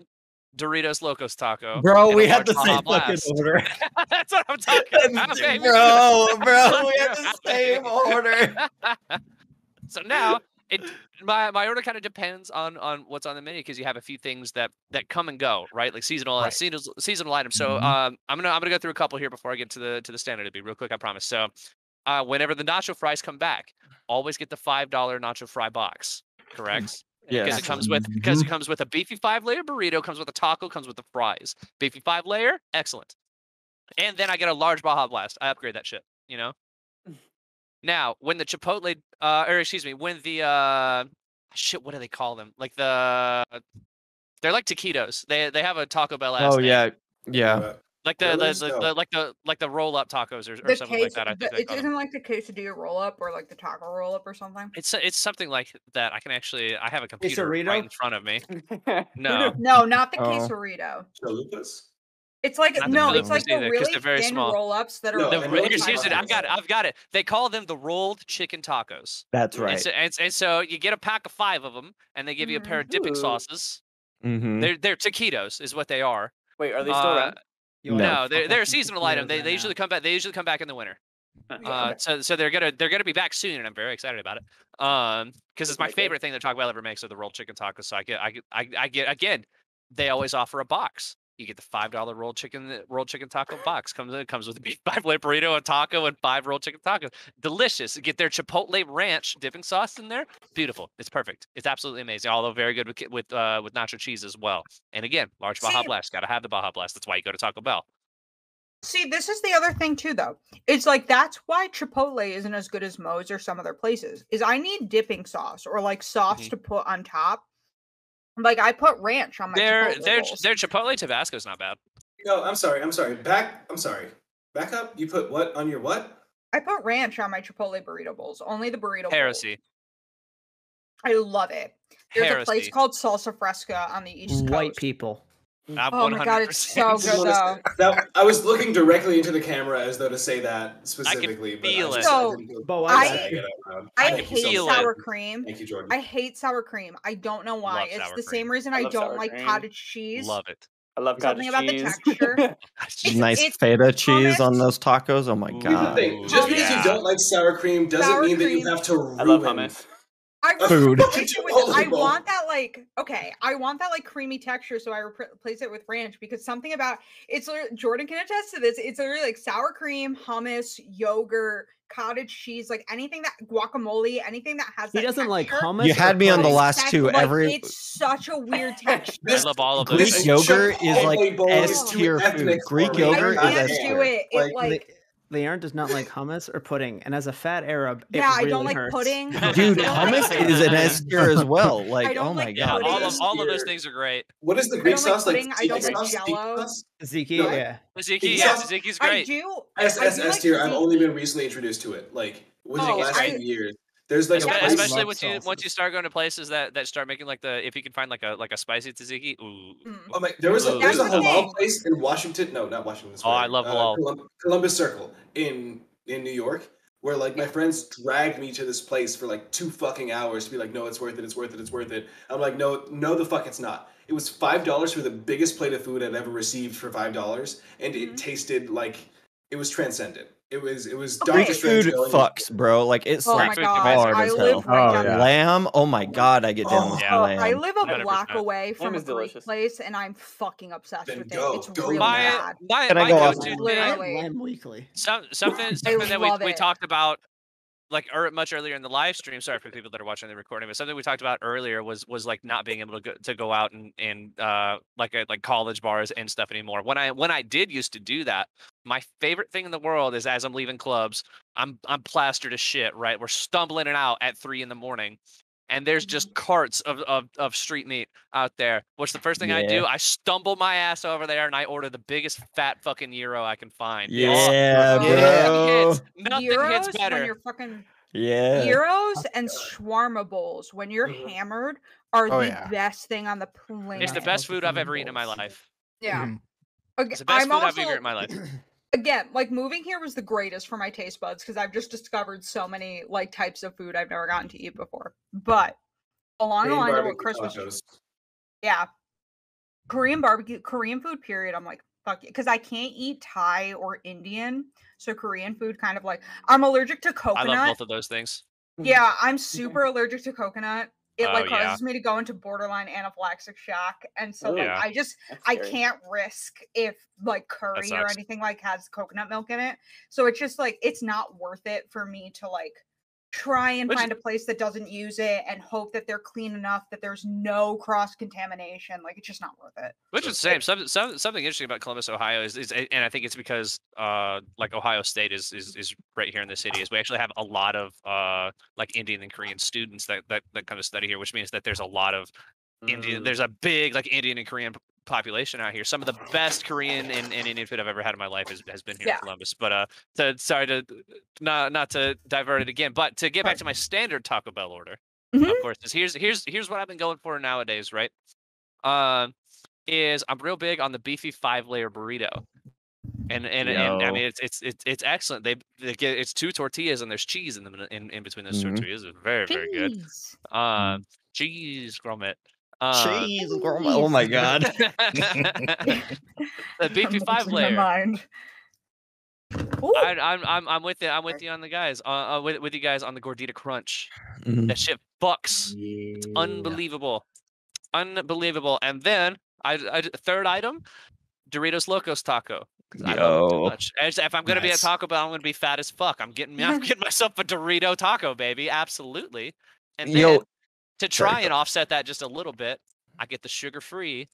Doritos Locos Taco. Bro, we had the same fucking order. That's what I'm talking about, baby. bro, bro, we had the same order. so now it my my order kind of depends on on what's on the menu because you have a few things that that come and go right like seasonal uh, Right. seasonal seasonal items so Mhm. um i'm gonna i'm gonna go through a couple here before i get to the to the standard to be real quick i promise so uh whenever the nacho fries come back always get the five dollar nacho fry box correct because Yes. it comes with because Mm-hmm. it comes with a beefy five layer burrito comes with a taco comes with the fries beefy five layer excellent and then i get a large baja blast i upgrade that shit you know now, when the Chipotle, uh, or excuse me, when the uh, shit, what do they call them? Like the, they're like taquitos. They they have a Taco Bell. Oh yeah, yeah. Like the, the, Really? the, No. the like the like the roll up tacos or, or something case, like that. I the- think they it call them. isn't like the quesadilla roll up or like the taco roll up or something. It's it's something like that. I can actually I have a computer right in front of me. No, No, not the Oh. quesarito. chalupas? It's like Not no, Philly it's like ones the really very thin small. roll ups that are. No, the, really here's, it. I've got it. I've got it. They call them the rolled chicken tacos. That's And right. so, and, and so you get a pack of five of them, and they give you a pair of dipping Ooh. sauces. Mm-hmm. They're they're taquitos, is what they are. Wait, are they still Uh, around? Yo, No. No, they're they're a seasonal item. They right they usually come back. They usually come back in the winter. Uh, Uh, so so they're gonna they're gonna be back soon, and I'm very excited about it. Um, because it's my favorite thing that Taco Bell ever makes are the rolled chicken tacos. So I get I get I, I get again. They always offer a box. You get the five dollar rolled chicken rolled chicken taco box. Comes in comes with a beef five layer burrito, a taco, and five rolled chicken tacos. Delicious. Get their chipotle ranch dipping sauce in there. Beautiful. It's perfect. It's absolutely amazing. Although very good with with uh, with nacho cheese as well. And again, large Baja See- Blast. Got to have the Baja Blast. That's why you go to Taco Bell. See, this is the other thing too, though. It's like that's why Chipotle isn't as good as Moe's or some other places. Is I need dipping sauce or like sauce Mhm. to put on top. Like I put ranch on my Their Chipotle their bowls. their Chipotle Tabasco's not bad. No, I'm sorry. I'm sorry. Back. I'm sorry. Back up. You put what on your what? I put ranch on my Chipotle burrito bowls. Only the burrito. bowls. Heresy. I love it. There's a place called Salsa Fresca on the East Coast. White people. Mm. I'm Oh my god, it's so good though. Now, I was looking directly into the camera as though to say that specifically, but feel I it. I So, didn't feel But like why- saying it out loud. I I Thank hate so feel much. it. sour cream. Thank you, Jordan. I hate sour cream. I don't know why. Love it's sour the same reason I I, don't like cream. cottage cheese. I love it. I love Something cottage about the cheese. texture. It's It's- nice it's feta cheese on those tacos. Oh my Ooh. Here's the god. thing: just oh, because yeah. you don't like sour cream doesn't Sour mean that you have to ruin. I love hummus. I a Food. with- I want that like okay. I want that like creamy texture, so I replace it with ranch because something about it's Jordan can attest to this. It's literally like sour cream, hummus, yogurt, cottage cheese, like anything that guacamole, anything that has. He that doesn't like hummus. You had me on the last That's, two. like, Every it's such a weird texture. I love all of those Greek yogurt is like Chipotle bowl S is too tier food. Greek yogurt I is can't S tier. it. It Like, like Leanne does not like hummus or pudding, and as a fat Arab, it yeah, I really don't like hurts. pudding. Dude, I don't like hummus is an S tier as well. Like, oh my like Yeah, god. all of all of those things are great. What is the Greek sauce like? pudding, I don't like sauce? Tzatziki Jell-O. sauce? Ziki, No. yeah. Tzatziki, It's yeah, also- Tzatziki's I great. do. S I S do S like tier. I've only been recently introduced to it, like within Oh, the last I- few years. There's like Espe- a I especially once you once you start going to places that that start making like the if you can find like a like a spicy tzatziki. Ooh. Mm. Oh my! There was a there's a That's halal place in Washington. No, not Washington. Oh, I love uh, halal. Colum- Columbus Circle in in New York, where like my friends dragged me to this place for like two fucking hours to be like, no, it's worth it, it's worth it, it's worth it. I'm like, no, no, the fuck, it's not. It was five dollars for the biggest plate of food I'd ever received for five dollars, and it tasted like it was transcendent. It was it was Doctor Greek Strange. food fucks, bro. Like it Oh my slaps food god, hard I as hell. right Oh, yeah. Lamb, oh my god, I get down oh, with Yeah. Oh, lamb. I live a 100%. block away from a is Greek place, and I'm fucking obsessed Then with go, it. It's go really My bad. my, Can I my go off- go-to thing, Literally. Lamb weekly. some, something something that we, love we talked about like er, much earlier in the live stream. Sorry for people that are watching the recording, but something we talked about earlier was was like not being able to go to go out and and uh like like college bars and stuff anymore. When I when I did used to do that, my favorite thing in the world is as I'm leaving clubs, I'm I'm plastered as shit. Right, we're stumbling it out at three in the morning. And there's just carts of, of, of street meat out there. What's the first thing I do? I stumble my ass over there and I order the biggest fat fucking gyro I can find. Yeah, Yeah. Nothing bro. hits, nothing hits Gyros when you're fucking Yeah. gyros and shawarma bowls when you're Mhm. hammered are Oh, the yeah. best thing on the planet. It's the best food I've ever eaten in my life. Yeah. Mhm. Okay, It's the best I'm food I've ever eaten in my life. again like moving here was the greatest for my taste buds because I've just discovered so many like types of food I've never gotten to eat before. But along the Pain lines of what barbecue Chris was yeah. Korean barbecue, Korean food, period. I'm like, fuck it. Because I can't eat Thai or Indian. So Korean food kind of like I'm allergic to I coconut. love both of those things. Yeah, I'm super allergic to coconut. It like Oh, yeah. causes me to go into borderline anaphylactic shock. And so oh, like Yeah. I just I can't risk if like curry or anything like has coconut milk in it. So it's just like it's not worth it for me to like try and Which- find a place that doesn't use it and hope that they're clean enough that there's no cross contamination. Like it's just not worth it. Which is the same. Some, some, something interesting about Columbus, Ohio is, is, and I think it's because uh, like Ohio State is, is is right here in the city. Is we actually have a lot of uh, like Indian and Korean students that, that that kind of study here, which means that there's a lot of Indian. Mm. There's a big like Indian and Korean p- population out here. Some of the best Korean and, and Indian food I've ever had in my life has, has been here Yeah. in Columbus. But uh, to sorry to not not to divert it again, but to get back to my standard Taco Bell order Mhm. of course is here's here's here's what I've been going for nowadays, right? Um, is I'm real big on the beefy five layer burrito, and and, and I mean it's it's it's it's excellent. They, they get it's two tortillas and there's cheese in them in, in between those Mhm. tortillas. It's very very good. Jeez. Um, cheese grommet. Uh, Cheese, grandma. Oh my god. the beefy I'm five losing layer. mind. Ooh, I, I'm I'm I'm with you. I'm with you on the guys. Uh, uh with with you guys on the gordita crunch. Mhm. That shit fucks. It's unbelievable, unbelievable. And then I, I third item, Doritos Locos Taco. 'cause I love it too Yo. much. If I'm gonna be at Taco Bell, I'm gonna be fat as fuck. I'm getting I'm getting myself a Dorito taco, baby. Absolutely. And then Yo, to try and offset that just a little bit, I get the sugar-free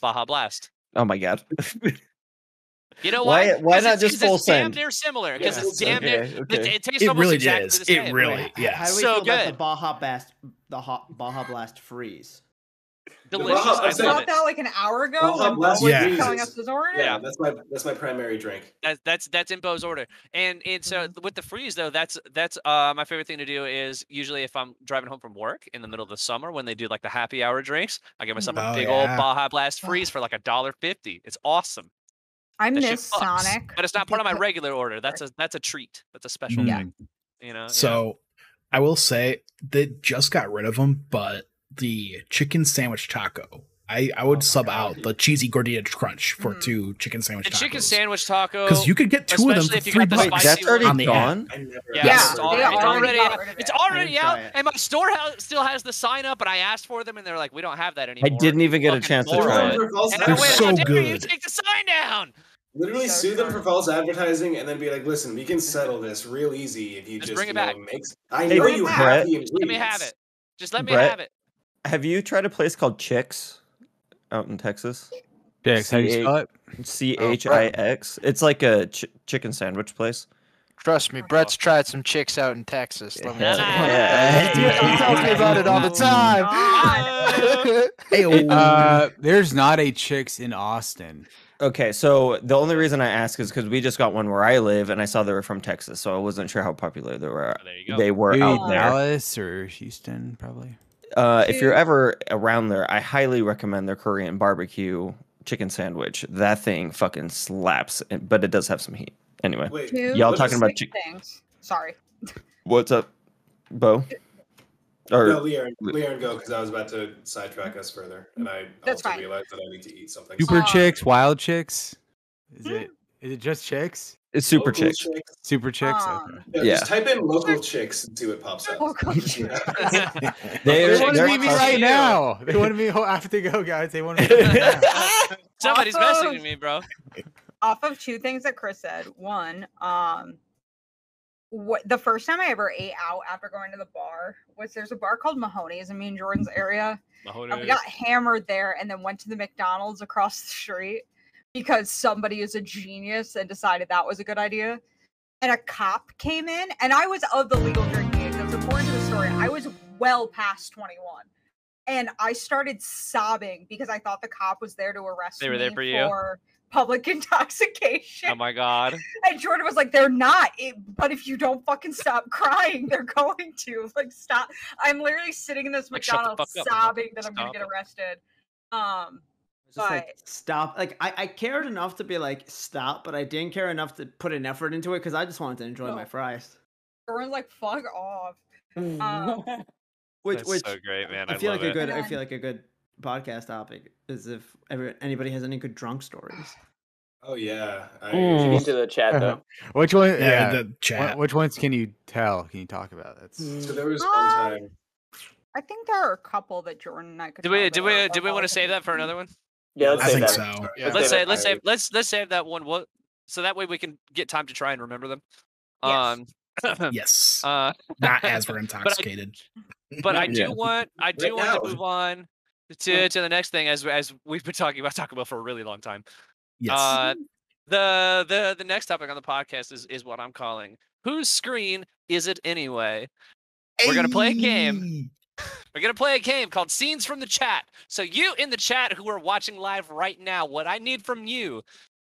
Baja Blast. Oh my god. You know Why- why? why 'Cause not just just 'cause it's full damn send? near similar. Because Yeah, it's damn send. near. Okay, It, okay. it tastes It almost really exactly is. the It same. really, Wait, h- yes. How do we So feel about the good. Baja Blast, the hot Baja Blast freeze? Delicious. Baja- I I'm saying- love bought it. that like an hour ago Baja when Blast Yeah. telling us his order. Yeah, that's my that's my primary drink. That's that's that's in Bo's order. And and so Mhm. with the freeze though, that's that's uh my favorite thing to do is usually if I'm driving home from work in the middle of the summer when they do like the happy hour drinks, I get myself a Oh, big old. Baja Blast freeze for like a dollar fifty. It's awesome. I That miss Sonic, but it's not part of my regular order. That's a that's a treat. That's a special. Yeah. thing, You know. yeah. So I will say they just got rid of them, but the chicken sandwich taco, I, I would Oh sub God. out the cheesy gordita crunch for Mhm. two chicken sandwich the tacos. chicken sandwich taco. because you could get two of them for if you three got the Wait, spicy that's already on the app. gone? Yeah, Yeah, it's, they already, it's already already, got it's already out, it. and my store ha- still has the sign up, and I asked for them, and they're like, "We don't have that anymore." I didn't even get a chance to try Sue it. them for false And I They're went, so "How dare you take the sign down?" Literally sue them for false advertising and then be like, listen, we can settle this real easy if you Just just, bring it you know, back. make s- I Hey, know you have back. the Let me have it. Just let me have it. Have you tried a place called Chicks out in Texas? Dix, how you spell it? C H I X. It's like a ch- chicken sandwich place. Trust me, Brett's tried some chicks out in Texas. Let me Yeah. tell you. Yeah. he tells me about it all the time. Hey, Uh, there's not a chicks in Austin. Okay, so the only reason I ask is because we just got one where I live, and I saw they were from Texas, so I wasn't sure how popular they were. Oh, there you go. They were Maybe out there. Dallas or Houston, probably. Uh, if you're ever around there, I highly recommend their Korean barbecue chicken sandwich. That thing fucking slaps, but it does have some heat. Anyway, Wait, y'all talking about quick chi- things. Sorry. what's up, Bo? Or No, Leon, Leon, go because I was about to sidetrack us further, and I That's also fine. realized that I need to eat something. Super Uh, chicks, wild chicks. Is Hmm. it? Is it just chicks? it's super Local chicks. chicks. Super chicks. Um, Yeah, Yeah. Just type in local chicks and see what pops up. Yeah. They're, They wanted they're me right now. They wanted me. I have to go, guys. They wanted me right. Somebody's Also- messaging me, bro. off of two things that Chris said. One, um, what the first time I ever ate out after going to the bar was there's a bar called Mahoney's in me and Jordan's area. And we got hammered there and then went to the McDonald's across the street because somebody is a genius and decided that was a good idea. And a cop came in, and I was of the legal drinking age. That's important to the story. I was well past 21. And I started sobbing because I thought the cop was there to arrest They were me there for you? public intoxication. Oh my god. And Jordan was like, "They're not." It, but if you don't fucking stop crying, they're going to. Like, stop. I'm literally sitting in this Like, McDonald's fuck up, sobbing that I'm gonna get arrested. Um, It's just like stop. Like I, I cared enough to be like stop, but I didn't care enough to put an effort into it because I just wanted to enjoy my fries. Jordan's like, "Fuck off." Um, Which That's which so great, man. I I, feel love like a good I feel like a good podcast topic is if ever anybody has any good drunk stories. Oh yeah. I, Should be into the chat though. Which one? Yeah, Yeah. the chat. Which ones can you tell? Can you talk about? That's So there was one Um, time. I think there are a couple that Jordan and I could. Do we do we do we want to save that for another one? Yeah, let's I say think that. so. Yeah, let's save say let's I- save let's let's save that one. What so that way we can get time to try and remember them. Yes. Um, Yes. uh, Not as we're intoxicated. but I do Yeah. want I do want now. to move on to to the next thing as as we've been talking about Taco Bell for a really long time. yes. Uh, the the the next topic on the podcast is is what I'm calling whose screen is it anyway? we're gonna play a game. Ayy. We're gonna play a game called Scenes from the Chat. So you in the chat who are watching live right now, what I need from you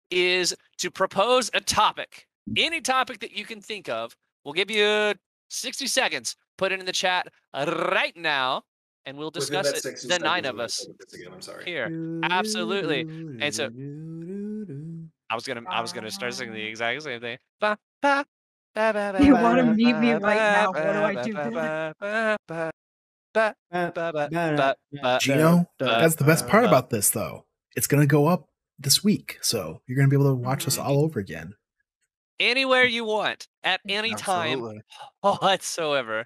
is to propose a topic, any topic that you can think of. We'll give you 60 seconds. Put it in the chat right now, and we'll discuss it. 60 The nine of us gonna look at this again, I'm sorry. here. Absolutely. And so- I was gonna I was gonna start singing the exact same thing. Ba, ba, ba, ba, You wanna ba, meet me right now, what do I do Gino, that's the best part about this, though. It's gonna go up this week, so you're gonna be able to watch this mm-hmm. all over again. anywhere you want at any time whatsoever.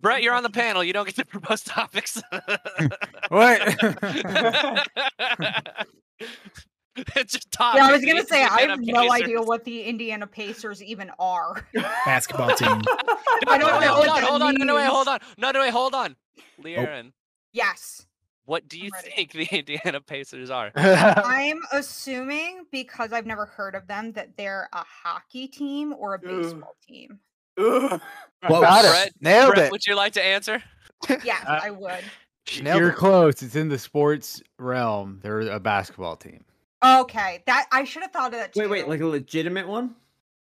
Brett, you're on the panel. You don't get to propose topics. what? it's just topics. Yeah, I was gonna say I Indiana have no idea what the Indiana Pacers even are. Basketball team. I don't No, know hold on, hold on, no, no, wait, hold on, no, no, wait, hold on. Learen, Yes. what do you think the Indiana Pacers are? I'm assuming because I've never heard of them that they're a hockey team or a Ugh. baseball team. Close. Got it. Brett, Nailed Brett, it. would you like to answer? Yes, Uh, I would. Nailed You're it. close. It's in the sports realm. They're a basketball team. Okay, that I should have thought of that too. Wait, wait, like a legitimate one?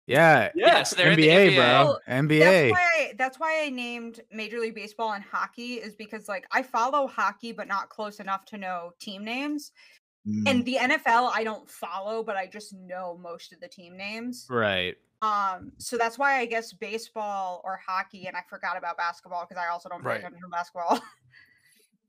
Yeah. Yes, they're in the NBA, NBA. bro. NBA. That's why I, that's why I named Major League Baseball and hockey is because like I follow hockey but not close enough to know team names. Mm, And the NFL I don't follow, but I just know most of the team names. Right. Um, so that's why I guess baseball or hockey, and I forgot about basketball because I also don't pay Right. attention to basketball.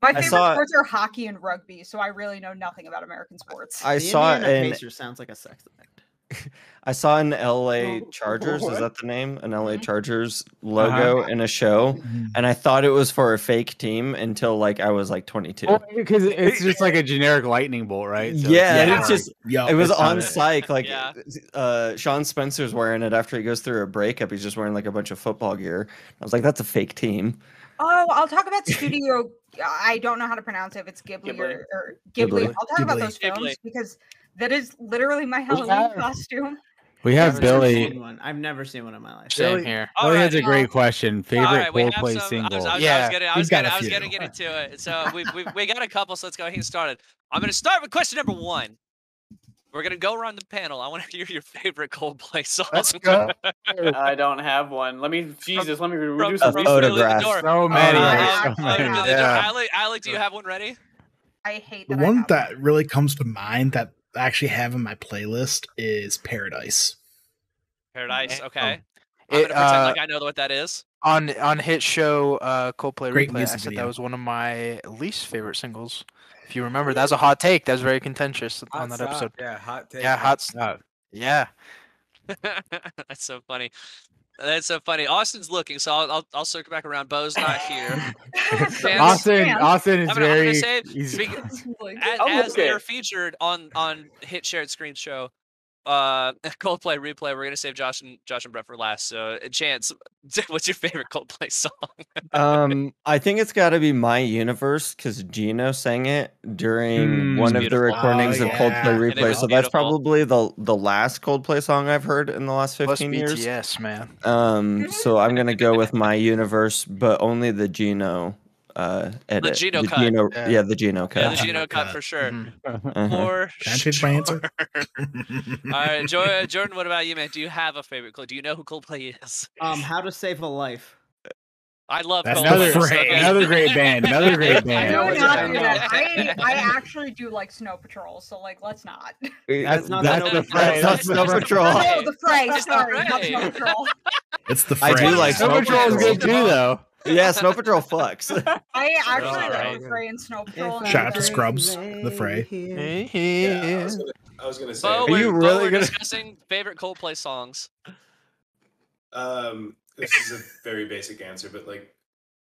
My favorite saw- sports are hockey and rugby, so I really know nothing about American sports. I The saw Indiana an Pacers sounds like a sex act. I saw an LA Chargers. Is that the name? An LA Mhm. Chargers logo in a show, mm. and I thought it was for a fake team until like I was like 22. Well, because it's just like a generic lightning bolt, right? So yeah, and yeah. it's just Yup, it was on not- psych. Like Yeah. uh, Shawn Spencer's wearing it after he goes through a breakup. He's just wearing like a bunch of football gear. I was like, that's a fake team. Oh, I'll talk about Studio. I don't know how to pronounce it. If it's Ghibli, Ghibli. Or, or Ghibli. Ghibli. I'll talk about those films Ghibli. because that is literally my Halloween have- costume. We have I've never Billy. seen one. I've never seen one in my life. Same Billy- here. All Billy has right, a great question. Favorite All right, we have Coldplay some. I single. was, I was, I was Yeah. getting, I was got getting, a I was few. getting get into it. So we we we got a couple. So let's go ahead and start it. I'm going to start with question number one. We're going to go around the panel. I want to hear your favorite Coldplay song. Let's go. I don't have one. Let me, Jesus, let me re- From, reduce the from the. Door. so many. Uh, right? So many. the Yeah. Alec, Alec, do you have one ready? I hate The that. I one that really comes to mind that I actually have in my playlist is Paradise. Paradise. Okay. um, I'm It, going to pretend uh, like I know what that is. on on hit show uh Coldplay Great replay. I music said video. that was one of my least favorite singles. If you remember, that was a hot take. That was very contentious on that episode. Yeah, hot take. Yeah, hot stuff. Yeah. That's so funny. That's so funny. Austin's looking, so I'll I'll, I'll circle back around. Bo's not here. Austin, Austin is I'm gonna- I'm gonna very. say, he's- speak- Like, as, as they are featured on on hit shared screen show uh coldplay replay we're gonna save josh and josh and brett for last so uh, chance what's your favorite coldplay song Um, I think it's got to be My Universe because Gino sang it during Mm, one it's of the recordings Oh, of yeah. Coldplay And Replay. was So that's probably the the last Coldplay song I've heard in the last Plus 15 years. Yes, man. Um, so I'm gonna go with My Universe, but only the Gino uh edit. Gino cut. Gino, Yeah. yeah. the Gino yeah, cut. the Gino cut cut. for sure Mhm. Uh-huh. for Can I change my answer? all right Jo- jordan what about you man do you have a favorite Cold- do you know who coldplay is Um, How to Save a Life. i love That's coldplay another, phrase. okay? another great band. Another great band. know do not do that. I, I actually do like Snow Patrol, so like let's not. That's not That's Snow the Patrol. phrase. That's Snow Patrol. Oh, the phrase. It's the Sorry, not Snow. Patrol. it's the I phrase. do like Snow Snow Patrol is good too, though. Yeah, Snow Patrol fucks. I actually Alright. like Fray and Snow Patrol. and Shout out to Scrubs, the Fray. Yeah, I was gonna, I was gonna say. Bo, Are we're, you really we're gonna- discussing favorite Coldplay songs. Um, this is a very basic answer, but like,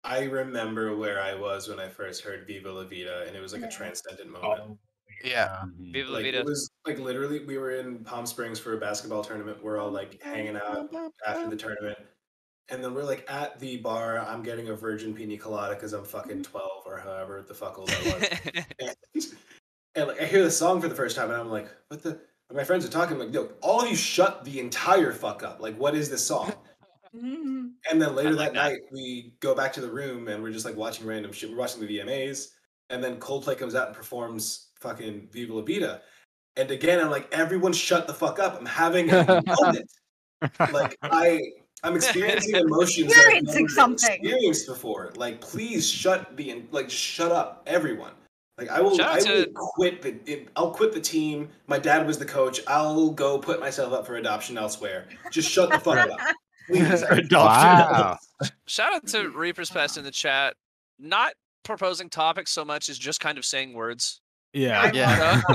I remember where I was when I first heard "Viva La Vida," and it was like a transcendent moment. Yeah. Viva La Like Vida. it was like literally, we were in Palm Springs for a basketball tournament. We're all like hanging out after the tournament, and then we're like at the bar. I'm getting a virgin pina colada because I'm fucking twelve or however the fuck old I was. and, and like I hear the song for the first time, and I'm like, "What the?" and my friends are talking like, "Yo, all of you shut the entire fuck up! Like, what is this song?" Mhm. And then later like that, that. night, we go back to the room and we're just like watching random shit. We're watching the VMAs, and then Coldplay comes out and performs fucking Viva La Vida. And again, I'm like, everyone shut the fuck up. I'm having a moment. like I I'm experiencing emotions that I've Experiencing never something. experienced before. Like, please shut the like just shut up, everyone. Like I will, Shout I will to- quit the. It, I'll quit the team. My dad was the coach. I'll go put myself up for adoption elsewhere. Just shut the fuck up, please. Wow. Shout out to Reaper's Pest in the chat. Not proposing topics so much as just kind of saying words. Yeah. Yeah. Uh,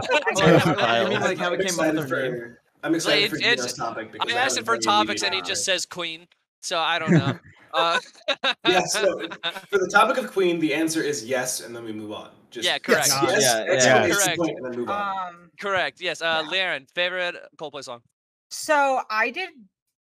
I mean, like how it came up with their name. For. I'm excited Like, for it's- topic because I asked him for topics and he just says Queen. So I don't know. Uh, Yeah, so- For the topic of Queen, the answer is yes, and then we move on. Just Yeah, correct. Yes, Yeah, yes, yeah, exclamation yeah. Correct. point, and then move on. Um, correct. Yes. Uh, Laren, favorite Coldplay song? so I did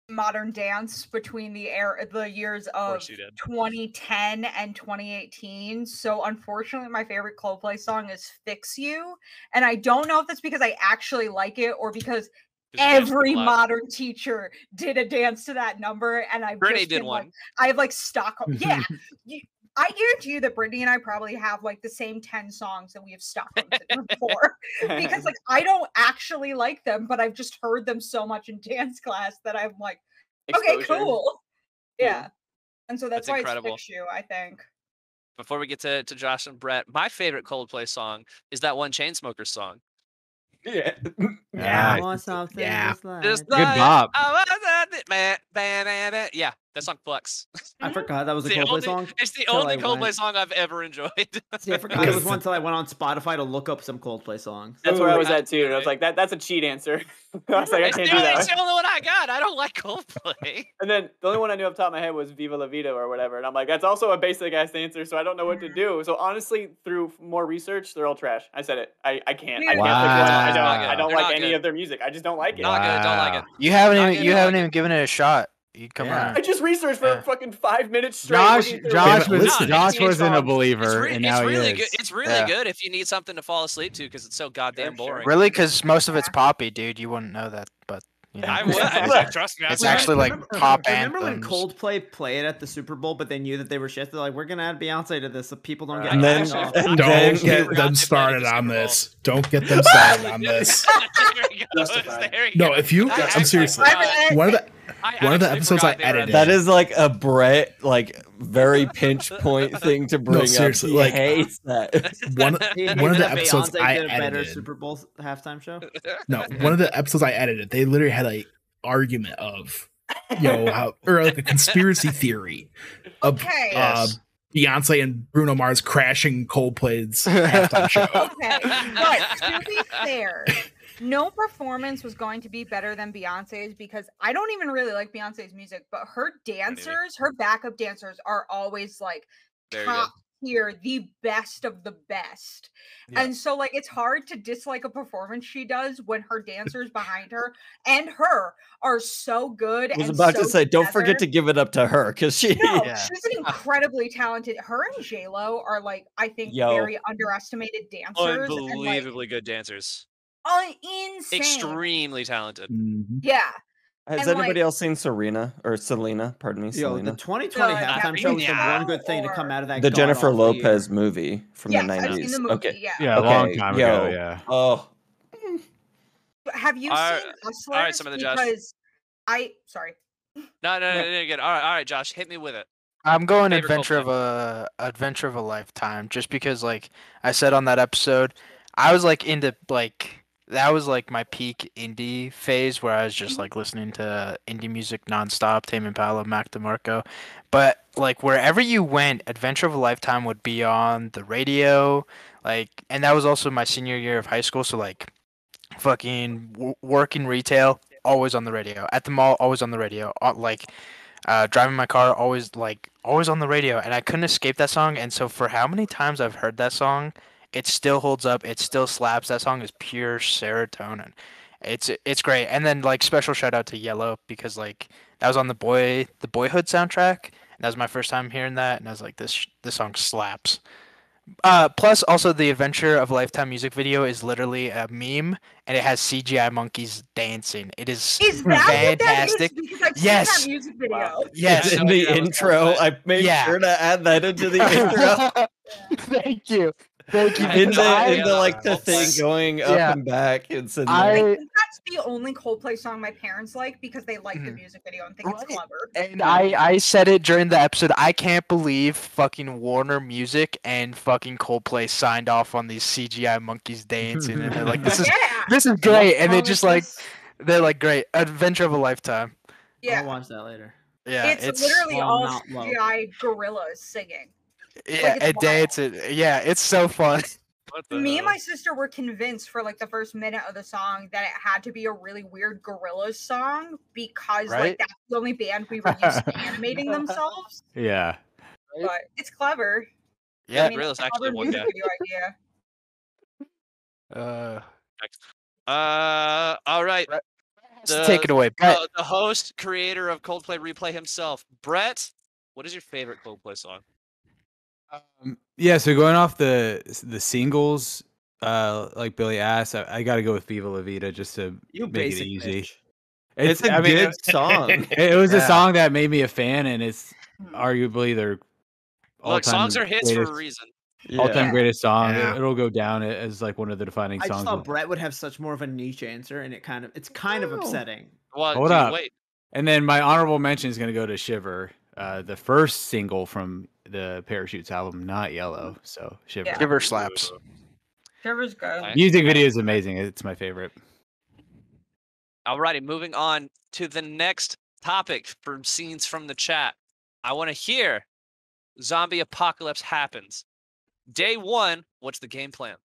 modern dance between the air the years Of of course you did. 2010 and 2018. So unfortunately, my favorite Coldplay song is "Fix You," and I don't know if that's because I actually like it or because 'Cause you danced every modern teacher did a dance to that number, and I've Brittany just did been, like- one. I have like Stockholm. Yeah, you, I guarantee you that Brittany and I probably have like the same ten songs that we have Stockholm syndrome for because like I don't actually like them, but I've just heard them so much in dance class that I'm like, okay, cool. Yeah. Yeah. And so that's, That's why incredible. it's Fix You, I think. Before we get to, to Josh and Brett, my favorite Coldplay song is that one Chainsmokers song. Yeah. Yeah. I want something yeah. just like- Just Good like bop. I was at the- ba- ba- ba- ba- Yeah, that song fucks. I mm-hmm. forgot that was a the Coldplay only- song. It's the only Coldplay went- song I've ever enjoyed. See, I forgot it was one until I went on Spotify to look up some Coldplay songs. That's where I Ooh, was at too, and I was like, "That that's a cheat answer." I was like, "I can't do that." It's the only one I got. I don't like Coldplay. And then the only one I knew off the top of my head was Viva La Vida or whatever. And I'm like, that's also a basic ass answer, so I don't know what to mm-hmm. do. So honestly, through more research, they're all trash. I said it. I, I can't. I can't pick one. I don't, I don't They're like any good. of their music. I just don't like it. Not good. Don't like it. You haven't Not even good, you haven't even given it a shot. You come Yeah. on. I just researched for Yeah. fucking five minutes straight. Josh, Josh was listen, Josh Sixteen wasn't a believer, It's, re- and it's now really he good. It's really Yeah. good if you need something to fall asleep to because it's so goddamn sure. boring. Really, because most of it's poppy, dude. You wouldn't know that, but you know. I would. I- trust me. It's would. actually like Remember- pop Remember when anthems. Coldplay played at the Super Bowl, but they knew that they were shit? They're like, we're gonna add Beyonce to this so people don't uh, get And then- off." Don't then- get forgot them started the on Bowl. this. Don't get them started on this. there he goes. There he No, if you, I I'm seriously. One of the I one of the episodes I forgot they edited- That is like a Brett, like very pinch point thing to bring seriously, up. He like- hates that. one He one of hated the that episodes Beyonce I did a better edited. Super Bowl halftime show. No, one of the episodes I edited, they literally had a argument of, you know, how or like a conspiracy theory of Okay. uh, Yes. Beyonce and Bruno Mars crashing Coldplay's halftime show. Okay. But to be fair, no performance was going to be better than Beyonce's because I don't even really like Beyonce's music, but her dancers, her backup dancers are always like Very good. top tier, the best of the best. Yeah. And so like it's hard to dislike a performance she does when her dancers behind her and her are so good. I was and about to so say, don't forget to give it up to her because she. No, Yeah. she's an incredibly talented. Her and J Lo are like I think Yo. very underestimated dancers. and, like, Unbelievably good dancers. Insane. Extremely talented. Mhm. Yeah. Has And, like- anybody else seen Serena or Selena? Pardon me, Yo, the 2020 The halftime show was the one good thing to come out of that. The Jennifer god-awful year. Lopez movie from yes, the I've nineties. seen the movie. Okay. Yeah. Yeah, a long Okay, time yo. ago. Yeah. Oh, Have you Alright, seen Hustlers? alright, some of the Josh. Because I sorry. No, no, no, no, no, good. All right, all right, Josh, hit me with it. I'm going adventure of a adventure of a lifetime just because like I said on that episode, I was like into like that was like my peak indie phase where I was just like listening to indie music nonstop, Tame Impala, Mac DeMarco. But like wherever you went, Adventure of a Lifetime would be on the radio. Like, and that was also my senior year of high school. So like, fucking w- working retail, always on the radio. At the mall, always on the radio. Like, uh, driving my car, always like always on the radio. And I couldn't escape that song. And so for how many times I've heard that song, it still holds up. It still slaps. That song is pure serotonin. It's it's great. And then like special shout out to Yellow because like that was on the boy the Boyhood soundtrack. And that was my first time hearing that, and I was like, this this song slaps. Uh, plus, also the Adventure of Lifetime music video is literally a meme, and it has CGI monkeys dancing. It is Is that fantastic. what that is? Yes. seen that music video. Yes, It's in the intro. I made Yeah. sure to add that into the intro. Thank you. Thank you. In the I- in the like the thing going up Yeah. and back. It's in I- I think that's the only Coldplay song my parents like because they like the Mhm. music video and think it's clever. And I, I said it during the episode. I can't believe fucking Warner Music and fucking Coldplay signed off on these CGI monkeys dancing, and they're like, "This is yeah, this is great," and they What just is like they're like, "Great, Adventure of a Lifetime." yeah. I'll watch that later. Yeah, it's, literally all not. CGI gorillas singing. Yeah, it's and wild. dancing. Yeah, it's so fun. Me hell? and my sister were convinced for like the first minute of the song that it had to be a really weird Gorillaz song because Right? like that's the only band we were used to animating themselves. Yeah. But it's clever. Yeah, I mean, Gorillaz actually clever one music guy. video idea. uh, Uh, all right. so The- take it away, Brett. Uh, the host, creator of Coldplay Replay himself, Brett. What is your favorite Coldplay song? Um, yeah, so going off the the singles, uh, like Billy asked, I, I got to go with Viva La Vida just to You make it easy. bitch. It's a I mean, good it- song. It, it was a song that made me a fan, and it's Hmm. arguably their all-time songs are hits for a reason. all-time Yeah. greatest song. Yeah. It'll go down as like one of the defining I songs. just thought of- Brett would have such more of a niche answer, and it kind of it's kind of upsetting. Well, Hold dude, up. wait. And then my honorable mention is going to go to Shiver, uh, the first single from the Parachutes album, not Yellow. Mm. So Shiver. Yeah. Shiver slaps. Trevor's good. Music video is amazing. It's my favorite. Alrighty, moving on to the next topic from scenes from the chat. I want to hear zombie apocalypse happens. Day one, what's the game plan?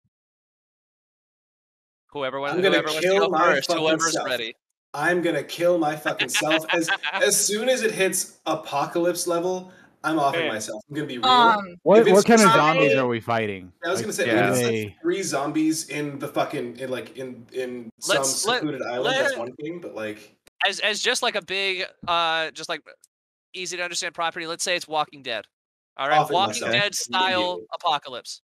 Whoever, wa- I'm gonna whoever wants to go first, fucking whoever's self. ready. I'm gonna kill my fucking self as as soon as it hits apocalypse level. I'm offing Man. myself. I'm gonna be real. Um, What, what kind of zombies are we fighting? I was Like, gonna say, yeah. if it's like three zombies in the fucking in like in in some Let's- let- secluded island. that's one thing, but like As as just like a big, uh, just like easy to understand property. Let's say it's Walking Dead. All right, Offing Walking myself Dead style apocalypse.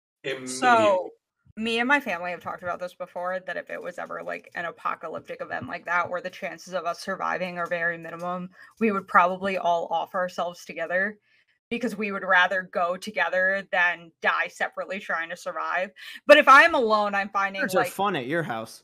So, me and my family have talked about this before that if it was ever like an apocalyptic event like that, where the chances of us surviving are very minimum, we would probably all off ourselves together because we would rather go together than die separately trying to survive. But if I'm alone, I'm finding Birds are like fun at your house.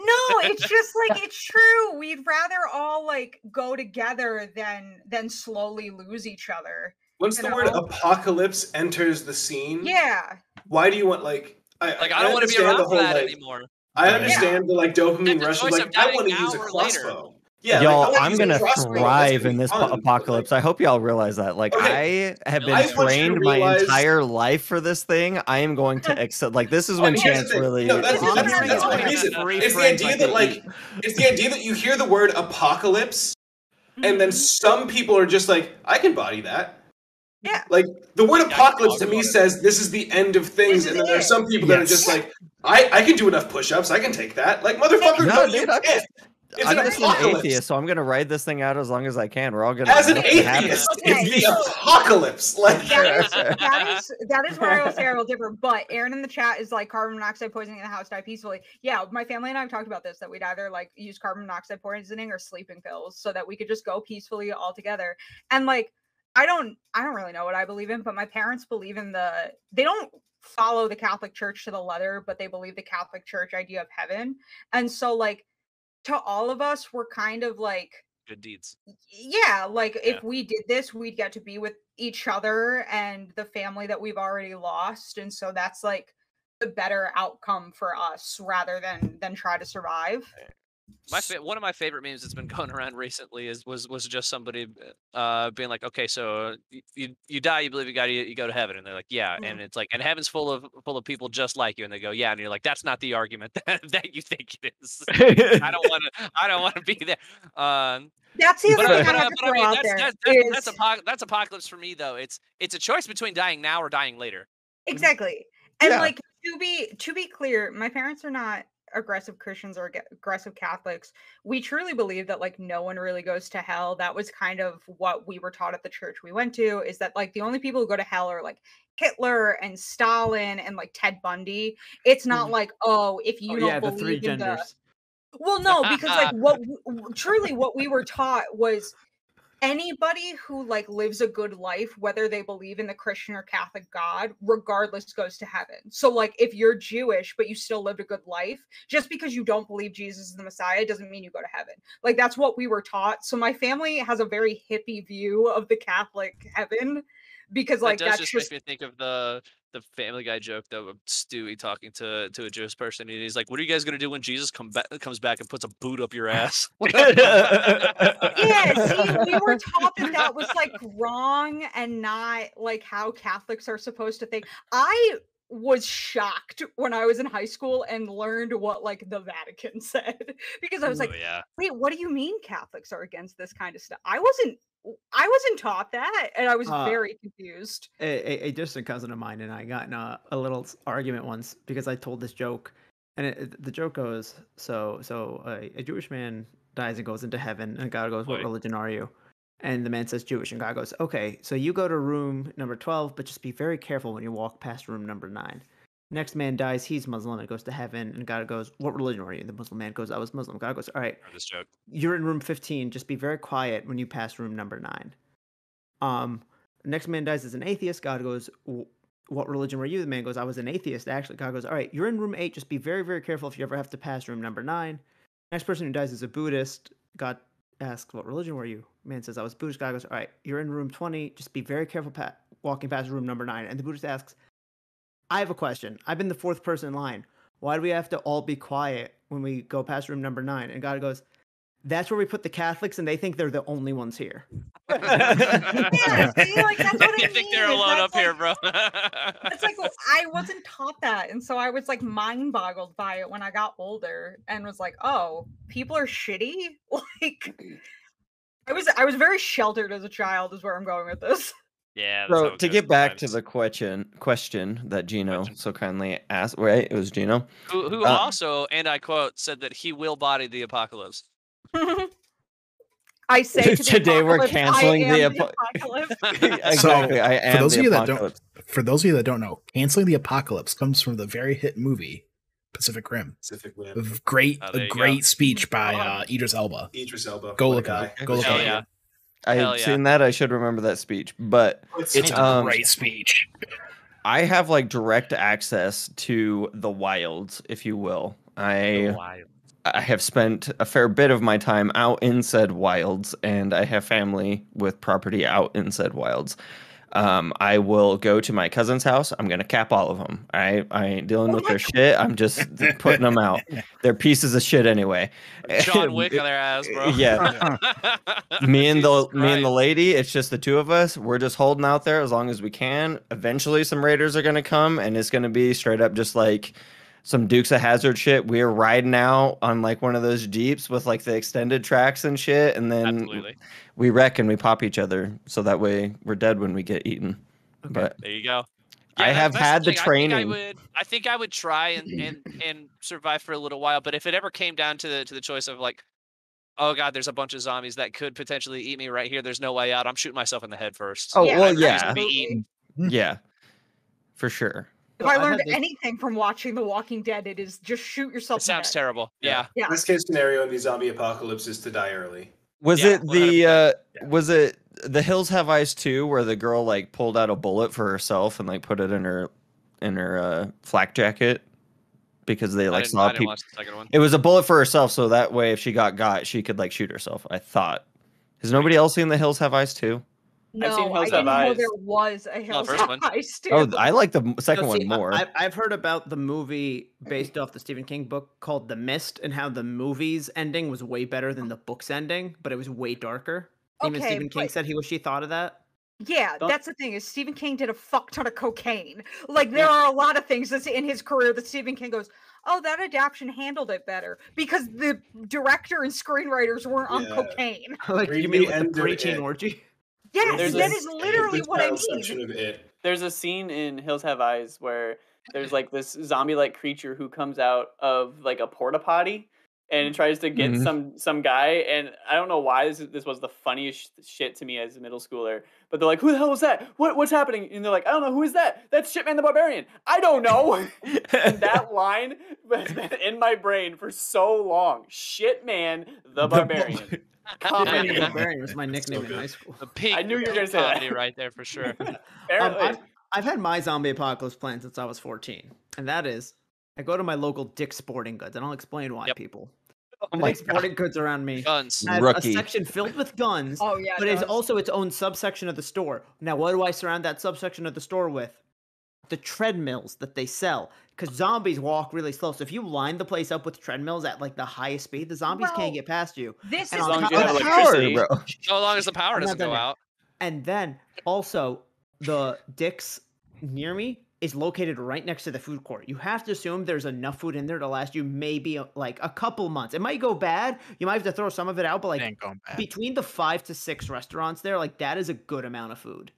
no, it's just like it's true. We'd rather all like go together than than slowly lose each other. once you the word apocalypse enters the scene, Yeah. why do you want like I, Like I don't want to be understand around the for whole, that like, anymore. I Yeah. understand the like dopamine rush of like I want to use a or later. Yeah, Y'all, like, I I'm gonna thrive in this fun, but, like, apocalypse. I hope y'all realize that. Like, Okay. I have been you to trained my entire life for this thing. I am going to accept. Like, this is when but here's the Chance really. No, that's- that's- very that's my reason. It's the idea that like it's the idea that you hear the word apocalypse and then Mhm. some people are just like, I can body that. Yeah. Like the word I apocalypse to me says this is the end of things, and then there's some people that are just like, I, I can do enough push-ups, I can take that. Like motherfucker, no, No, you dude, just, It's I'm an just an atheist, so I'm gonna ride this thing out as long as I can. We're all gonna. As an make it atheist, Okay, it's the apocalypse. Like that is that is that is where I will say I will differ. But Aaron in the chat is like carbon monoxide poisoning in the house, die peacefully. Yeah, my family and I have talked about this that we'd either like use carbon monoxide poisoning or sleeping pills so that we could just go peacefully all together. And like I don't I don't really know what I believe in, but my parents believe in the they don't follow the Catholic Church to the letter, but they believe the Catholic Church idea of heaven. And so like to all of us, we're kind of like Good deeds. yeah like Yeah. if we did this we'd get to be with each other and the family that we've already lost and so that's like the better outcome for us rather than than try to survive. Eh, My fa- one of my favorite memes that's been going around recently is was was just somebody uh being like, okay, so you you die, you believe you got to you go to heaven, and they're like, yeah, Mhm. and it's like, and heaven's full of full of people just like you, and they go, yeah, and you're like, that's not the argument that, that you think it is. I don't want to I don't want to be there. Um, That's the but, other I- thing but, I I- have to but I throw mean, out that's there that's that's, that's, apoc- that's apocalypse for me though. It's it's a choice between dying now or dying later. Exactly. And Yeah. like to be to be clear, my parents are not aggressive Christians or aggressive Catholics. We truly believe that like no one really goes to hell. That was kind of what we were taught at the church we went to is that like the only people who go to hell are like Hitler and Stalin and like Ted Bundy. It's not Mhm. like, oh, if you Oh, don't yeah, the believe three in the well, no, because like what truly what we were taught was anybody who like lives a good life, whether they believe in the Christian or Catholic God, regardless goes to heaven. So like if you're Jewish but you still lived a good life, just because you don't believe Jesus is the Messiah doesn't mean you go to heaven. Like that's what we were taught. So my family has a very hippie view of the Catholic heaven because like that does that's just, just make me think of the the Family Guy joke though of Stewie talking to to a Jewish person, and he's like, "What are you guys gonna do when Jesus come back comes back and puts a boot up your ass?" yeah, see, we were taught that that was like wrong and not like how Catholics are supposed to think. I was shocked when I was in high school and learned what like the Vatican said because I was like, oh, yeah. wait, what do you mean Catholics are against this kind of stuff? I wasn't I wasn't taught that and I was Uh, very confused. a, a, distant cousin of mine and I got in a, a little argument once because I told this joke, and it, it- the joke goes so so a, a Jewish man dies and goes into heaven, and God goes, "What Right. religion are you?" And the man says Jewish, and God goes, "Okay, so you go to room number twelve, but just be very careful when you walk past room number nine. Next man dies, he's Muslim and goes to heaven, and God goes, "What religion are you?" The Muslim man goes, "I was Muslim." God goes, "All right, this joke. you're in room 15 just be very quiet when you pass room number 9 um next man dies as an atheist. God goes what religion were you? The man goes i was an atheist actually. God goes all right you're in room 8 just be very very careful if you ever have to pass room number 9 next person who dies is a buddhist. God asks what religion were you? Man says i was buddhist. God goes all right you're in room 20 just be very careful pa- walking past room number 9 and the buddhist asks i have a question i've been the fourth person in line why do we have to all be quiet when we go past room number 9 and god goes that's where we put the Catholics, and they think they're the only ones here. Yeah, see, like that's what I you think they're mean, is alone that's up here, bro? It's like well, I wasn't taught that, and so I was like mind boggled by it when I got older, and was like, "Oh, people are shitty." Like, I was I was very sheltered as a child, is where I'm going with this. Yeah. So to get back to the question question that Gino Question. so kindly asked, right? It was Gino. who, who uh, also, and I quote, said that he will body the apocalypse. I say to the Today we're apocalypse, I canceling the am apo- apocalypse. exactly. I am for those the of you that don't, for those of you that don't know, canceling the apocalypse comes from the very hit movie Pacific Rim. Pacific Rim. Great, Oh, a you go. great speach by God. uh, Idris Elba. Idris Elba. Go look guy. up. Go look Hell it yeah. Up. I Hell had yeah. seen that. I should remember that speech, but It's, It's a Um, great speech. I have like direct access to the wilds, if you will. I I have spent a fair bit of my time out in said wilds, and I have family with property out in said wilds. Um, I will go to my cousin's house. I'm gonna cap all of them. I I ain't dealing Oh with my their shit. I'm just putting them out. They're pieces of shit anyway. John Wick on their ass, bro. Yeah. me and the Jesus me and the lady it's just the two of us we're just holding out there as long as we can eventually some raiders are going to come and it's going to be straight up just like some dukes of Hazzard shit we're riding out on like one of those jeeps with like the extended tracks and shit and then Absolutely. we wreck and we pop each other so that way we're dead when we get eaten but There you go. I have had the thing, I, training. think I, would, I think I would try and, and and survive for a little while, but if it ever came down to the to the choice of like, oh god, there's a bunch of zombies that could potentially eat me right here. There's no way out. I'm shooting myself in the head first. oh Yeah, well I'd rather just yeah yeah for sure If So I learned had anything from watching The Walking Dead, it is just shoot yourself. It sounds head. terrible. Yeah. Yeah. Best case scenario in the zombie apocalypse is to die early. Was Yeah, it the uh 100%. was it the Hills Have Eyes 2 where the girl like pulled out a bullet for herself and like put it in her in her uh flak jacket because they like saw people the second one. It was a bullet for herself so that way if she got got she could like shoot herself. I thought. Has nobody else seen The Hills Have Eyes 2? No, seen I Hills Have didn't know Eyes. there was a oh, Hills first Have one. Eyes too. Oh, I like the second No, see, one more. I, I've heard about the movie based off the Stephen King book called The Mist, and how the movie's ending was way better than the book's ending, but it was way darker. Even Okay, Stephen King but- said he wish he thought of that. Yeah, Don't- that's the thing is Stephen King did a fuck ton of cocaine. Like there are a lot of things that's in his career that Stephen King goes, "Oh, that adaptation handled it better because the director and screenwriters weren't on cocaine." like Read you mean the preteen orgy? Yes, There's that a- is literally The what I mean. section of it. There's a scene in Hills Have Eyes where there's like this zombie-like creature who comes out of like a porta potty and tries to get Mhm. some some guy. And I don't know why this is, this was the funniest shit to me as a middle schooler. But they're like, "Who the hell was that? What what's happening?" And they're like, "I don't know. Who is that? That's Shipman the Barbarian. I don't know." and that line has been in my brain for so long. Shitman the Barbarian. Shipman the Comedy. Barbarian was my nickname in high school. The peak. I knew you were gonna say that. comedy right there for sure. Um, I've, I've had my zombie apocalypse plan since I was 14, and that is I go to my local Dick's Sporting Goods, and I'll explain why, Yep. people. oh my Dick's Sporting Goods around me Guns. has Rookie. a section filled with guns, Oh yeah, but it it's also its own subsection of the store. Now, what do I surround that subsection of the store with? The treadmills that they sell, because zombies walk really slow. So if you line the place up with treadmills at like the highest speed, the zombies Well, can't get past you. this and is on long the as you have thing. electricity. bro. So long as the power doesn't go yet. out. And then also the Dick's near me is located right next to the food court. You have to assume there's enough food in there to last you maybe uh, like a couple months. It might go bad. You might have to throw some of it out, but like ain't going bad. between the five to six restaurants there, like that is a good amount of food.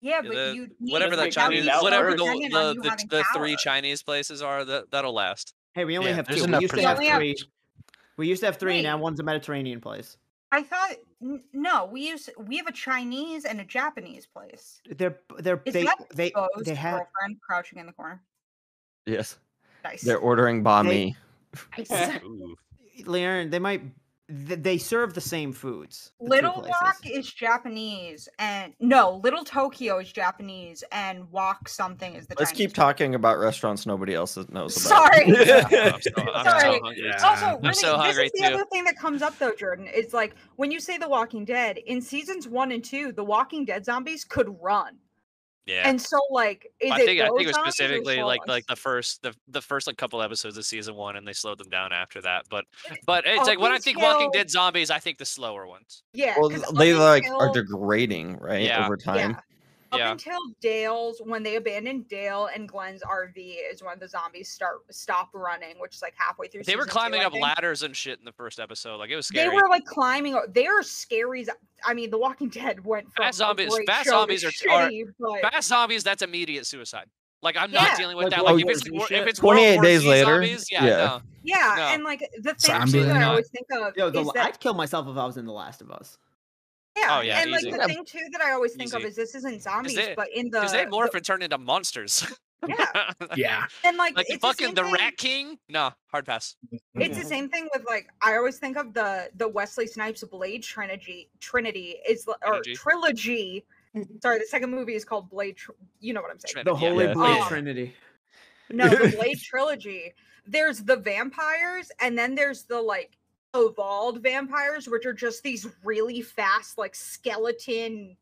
Yeah, Yeah, but the- you need whatever to the Chinese, money whatever the the, the, the three. Chinese places are, that that'll last. Hey, we only Yeah, have two. We enough used for to have We only have- three. We used to have three. Wait. Now one's a Mediterranean place. I thought no, we use we have a Chinese and a Japanese place. They're they're Is they that they Exposed they have girlfriend crouching in the corner? Yes, Nice. they're ordering banh They- Leon. They might th- they serve the same foods. the Little places. Rock is Japanese, and no, Little Tokyo is Japanese, and Wok something is the. Let's Chinese keep place. talking about restaurants nobody else knows about. Sorry. I'm so, I'm so Sorry. hungry. Yeah. Also, I'm really, so hungry, this is the too. other thing that comes up though, Jordan. Is like when you say The Walking Dead in seasons one and two, the Walking Dead zombies could run, Yeah. and so like, is I it think I think it was specifically like ones? like the first the the first like couple episodes of season one, and they slowed them down after that. But but it's Up like when I think Walking Dead zombies, I think the slower ones. yeah, Well, 'cause up they like are degrading, right, Yeah. over time. Yeah. Up Yeah. until Dale's, when they abandoned Dale and Glenn's RV, is when the zombies start stop running, which is like halfway through. They were season two, climbing up ladders and shit in the first episode. Like it was scary. They were like climbing. They are scary. I mean, The Walking Dead went from Fast zombies- fast zombies are- are- but Fast zombies, that's immediate suicide. Like I'm Yeah. not dealing with Like that. World Like if it's Z wor- if it's 28 War days Z later? zombies, yeah, Yeah. no. yeah, No. and like the thing Zombie too that I always think of Yo, the, is that I'd kill myself if I was in The Last of Us. Oh, yeah, Oh, yeah, and like the thing too that I always think of is this isn't zombies, they- but in the Because they the- morph and turn into monsters. yeah, Yeah. and like, like it's fucking same the thing- Rat King. No, hard pass. It's the same thing with like I always think of the the Wesley Snipes Blade Trinity Trinity is l- or Trilogy. trilogy. Sorry, the second movie is called Blade. Tr- you know what I'm saying? Trinity, The yeah. Holy Yeah. Blade Oh. Trinity. No, the Blade trilogy. There's the vampires, and then there's the like evolved vampires, which are just these really fast, like skeleton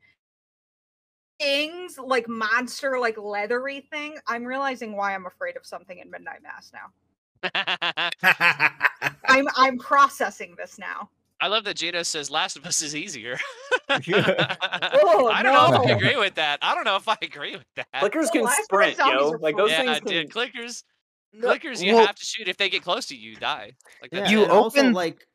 things, like monster, like leathery thing. I'm realizing why I'm afraid of something in Midnight Mass now. I'm I'm processing this now. I love that Gino says Last of Us is easier. Oh, I don't know if I agree with that. I don't know if I agree with that. Clickers can Last of Us sprint, yo. Like those yeah, things can. dude, clickers, No, clickers, you well- have to shoot. If they get close to you, you die. Like Yeah, You and also, open- like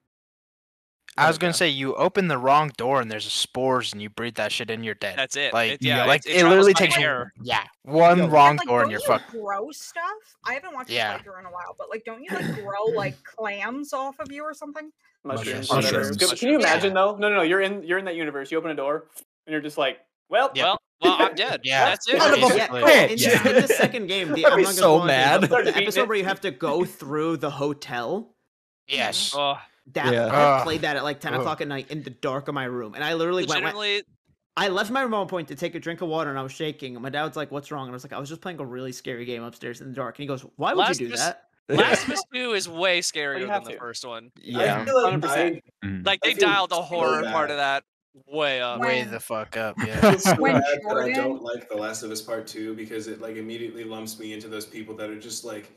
I was gonna say you open the wrong door and there's spores and you breathe that shit in, you're dead. That's it. Like It- yeah, like it, it, travels literally takes air. yeah one Yo, wrong like, door and you're you fucked. grow stuff? I haven't watched Yeah. yeah. Spider in a while, but like, don't you like grow like clams off of you or something? mushrooms. Mushrooms. Mushrooms. Can- Can you Mushrooms. imagine though? No, no, no. You're in. You're in that universe. You open a door, and you're just like, well, Yeah. Well, well, I'm dead. Yeah. that's it. Son of a basically. yeah, in, bitch. in the second game, the, I'd I'm not so go into mad. The episode where you have to go through the hotel. Yes. Oh, That Yeah. I played that at like 10 Ugh. o'clock at night in the dark of my room, and I literally went, went. I left my remote point to take a drink of water, and I was shaking. And my dad was like, "What's wrong?" And I was like, "I was just playing a really scary game upstairs in the dark." And he goes, "Why would Last you do of Us- that?" Last of Us Two is way scarier have than the to. first one. Yeah. I feel like 100%. I, Mm. Like they dialed the horror part of that. Way up. Way the fuck up. Yeah. feel so bad that I don't like The Last of Us Part Two because it like immediately lumps me into those people that are just like,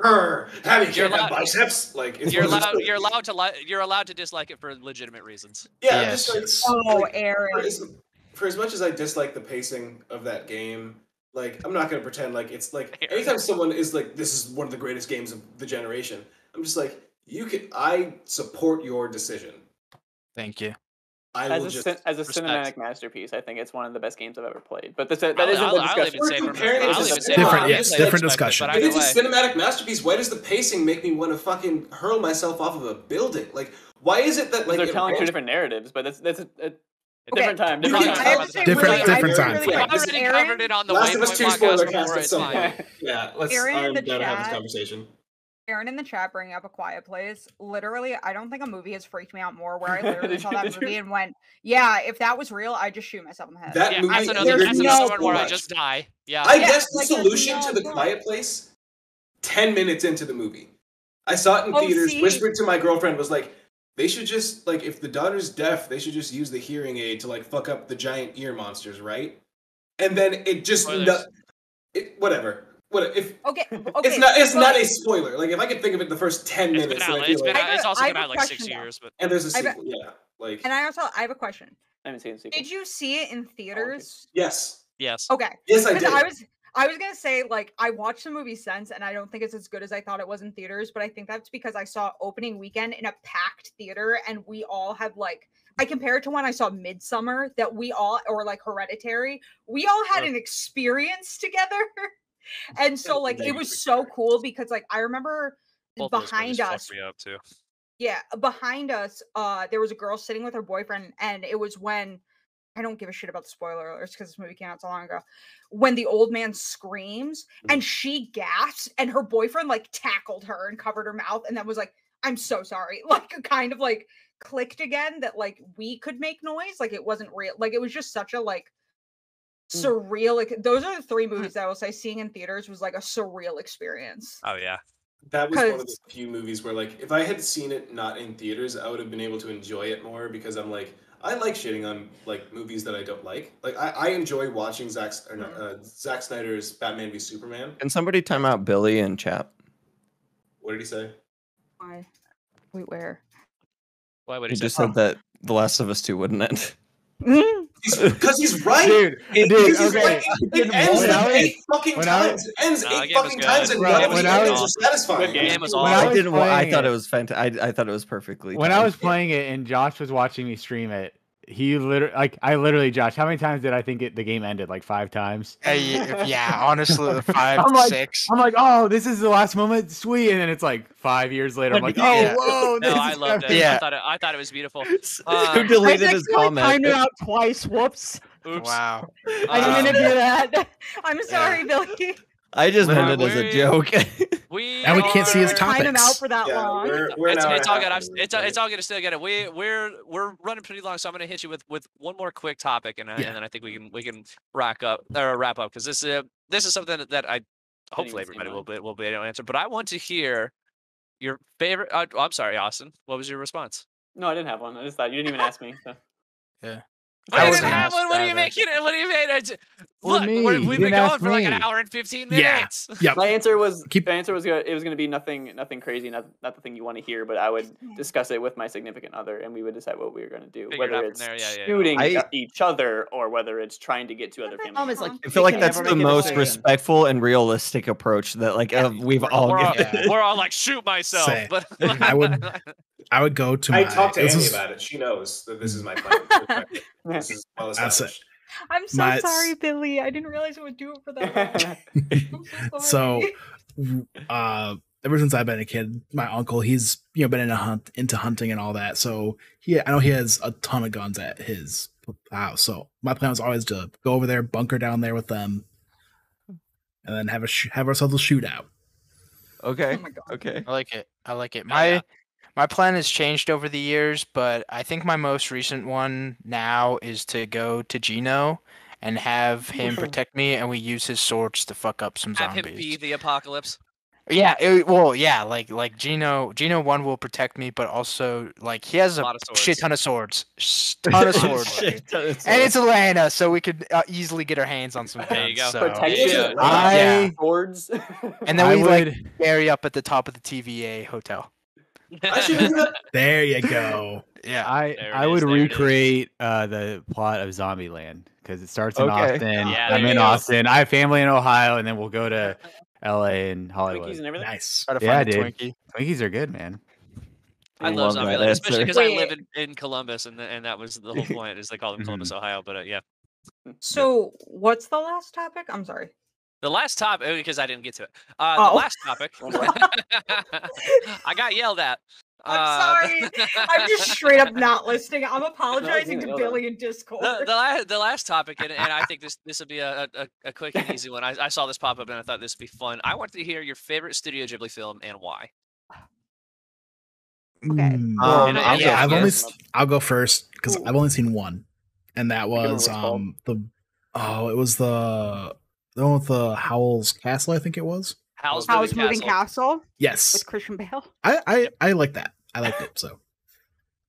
"Grr, Abby You're allowed- biceps." Like it's You're one of those allowed. You're allowed to. Li- you're allowed to dislike it for legitimate reasons. Yeah, Yes. just like Oh, like, for Aaron. as, for as much as I dislike the pacing of that game, like I'm not gonna pretend like it's like Aaron. anytime someone is like, "This is one of the greatest games of the generation," I'm just like, "You can." I support your decision. Thank you. I As a, just. cin- as a respect. cinematic masterpiece, I think it's one of the best games I've ever played. But that's, that I'll- isn't I'll- the I'll discussion. even say We're from- comparing it I'll even the say Different- yes, different discussion. But If it's way, a cinematic masterpiece, why does the pacing make me want to fucking hurl myself off of a building? Like, why is it that like they're telling two different narratives, but that's that's a, a Okay, different time. Different can time. tell- I have to say Different- really, different I time. really Yeah, quick, already covered it on the Last of Us 2 spoiler cast at some point. Yeah, let's. Aaron I'm the down to have this conversation. Aaron in the chat bringing up a quiet place. Literally, I don't think a movie has freaked me out more. Where I literally saw you- that did you- movie and went, "Yeah, if that was real, I'd just shoot myself in the head." That Yeah, movie that's another. there's That's no another one where I much. just die. Yeah. I Yeah, guess the like, solution no to the point. Quiet Place. Ten minutes into the movie, I saw it in Oh, theaters. see? Whispered to my girlfriend was like, "They should just like if the daughter's deaf, they should just use the hearing aid to like fuck up the giant ear monsters, right?" And then it just no, it, whatever. What if Okay, okay. it's not? It's but- not a spoiler. Like if I could think of it the first ten It's minutes, been out. I feel It's been out. It's also I been have out like six question, years, but and there's a I bet- sequel. Yeah, like And I also I have a question. I haven't seen the sequel. Did you see it in oh, theaters? yes, yes. Okay, yes, I because did. I was I was gonna say like I watched the movie since, and I don't think it's as good as I thought it was in theaters. But I think that's because I saw opening weekend in a packed theater, and we all had like I compare it to when I saw Midsummer, that we all or like Hereditary, we all had an experience together, and so like it was so cool because like I remember Both behind us me up too. yeah behind us uh there was a girl sitting with her boyfriend and it was when i don't give a shit about the spoiler alerts because this movie came out so long ago when the old man screams and she gasps and her boyfriend like tackled her and covered her mouth and then was like i'm so sorry. Like kind of like clicked again that like we could make noise like it wasn't real like it was just such a like Mm. surreal like those are the three hmm. movies that i will say seeing in theaters was like a surreal experience Oh yeah. That was one of the 'Cause- few movies where, like, if I had seen it not in theaters, I would have been able to enjoy it more because I'm like, I like shitting on like movies that I don't like. Like, I, I enjoy watching Zack or not, mm-hmm. uh, Zack Snyder's Batman v Superman. Can somebody time out Billy and Chap? What did he say? why wait where Why would He he just said that The Last of Us 2 wouldn't end. Because he's right. Dude, It, dude, okay. right. It ends When like was- eight fucking when I was- times. It ends Nah, the eight fucking times, and Bro, none of when the I endings are satisfying. Good game. Game was When I, I didn't. wa- I thought it- it was fantastic. I, I thought it was perfectly. when I was playing it and Josh was watching me stream it, he literally like I literally Josh. How many times did I think it the game ended? Like five times. Uh, yeah, yeah, honestly, five, I'm like- six. I'm like, oh, this is the last moment, sweet, and then it's like five years later. I'm like, oh, Yeah. whoa, No, this I loved it. epic. I thought it. I thought it was beautiful. Who Uh, deleted his comment? I timed it out twice. Whoops. Oops. Wow. I didn't Um, do that. i'm sorry billy I just meant it as a joke. We And we can't see his are- top time him out topics. for that Yeah, long we're, we're It's, it's all good. I'm, it's, it's all good to still get it. We we're we're running pretty long, so I'm gonna hit you with with one more quick topic, and, I Yeah. and then I think we can we can wrap up or wrap up because this is this is something that, that I hopefully even everybody will be will be able to answer. But I want to hear your favorite. Uh, I'm sorry, Austin. What was your response? No, I didn't have one. I just thought you didn't even ask me. So. I I didn't have one. What do you either. make it? What do you mean? It's- What Look, do you we're, mean? You we've been going for like an hour and 15 minutes. Yeah. minutes. Yep. My answer was Keep- my answer was gonna, it was going to be nothing nothing crazy, not not the thing you want to hear, but I would discuss it with my significant other, and we would decide what we were going to do, Figure whether from it's there, yeah, yeah, yeah. shooting I- each other or whether it's trying to get to other family. Mom is members. like, I feel like that's the most respectful and realistic approach that like uh, we've all we're, all, given. we're all like shoot myself, Same. but I would- I would go to my. I talked to this Annie about it. She knows that this is my plan. This is well established. i'm so My- sorry billy i didn't realize it would do it for that long. I'm So, sorry. w- uh, ever since I've been a kid, my uncle he's you know been into hunt into hunting and all that. So he, I know he has a ton of guns at his house. So my plan was always to go over there, bunker down there with them, and then have a sh- have ourselves a shootout. Okay. oh my god Okay. I like it. I like it. My yeah. My plan has changed over the years, but I think my most recent one now is to go to Gino and have him protect me, and we use his swords to fuck up some have zombies. him be the apocalypse. Yeah, it, well, yeah, like like Gino Gino one will protect me, but also like he has A a, lot of swords. shit ton of swords, Sh- ton of swords, Shit, ton of and swords. it's Atlanta, so we could uh, easily get our hands on some There you guns. go. So. Protection, yeah. I- swords. And then I we like would. bury up at the top of the TVA hotel. There you go. Yeah, I I would there recreate uh, the plot of Zombieland because it starts in Okay. Austin. Yeah, I'm in go. Austin. I have family in Ohio, and then we'll go to L.A. and Hollywood. Twinkies and everything. Nice. try to Yeah, find a dude. Twinkie. Twinkies are good, man. I I love love that Zombieland, especially because I live in, in Columbus, and th- and that was the whole point. Is they call them Columbus, Ohio. But uh, yeah, So, what's the last topic? I'm sorry. The last topic because I didn't get to it. Uh, Oh. The last topic. I got yelled at. I'm Uh, sorry. I'm just straight up not listening. I'm apologizing you to know that. Billy in Discord. the, the, la- the last topic, and, and I think this this would be a, a, a quick and easy one. I, I saw this pop up and I thought this would be fun. I want to hear your favorite Studio Ghibli film and why. Okay. Um, And- I'll and go yeah, I've only first. s- I'll go first because I've only seen one, and that was um the oh it was the the one with the Howl's Castle I think it was. Howl's Howl's Moving Moving Castle? Castle Yes, with Christian Bale? I I I like that. I liked it so.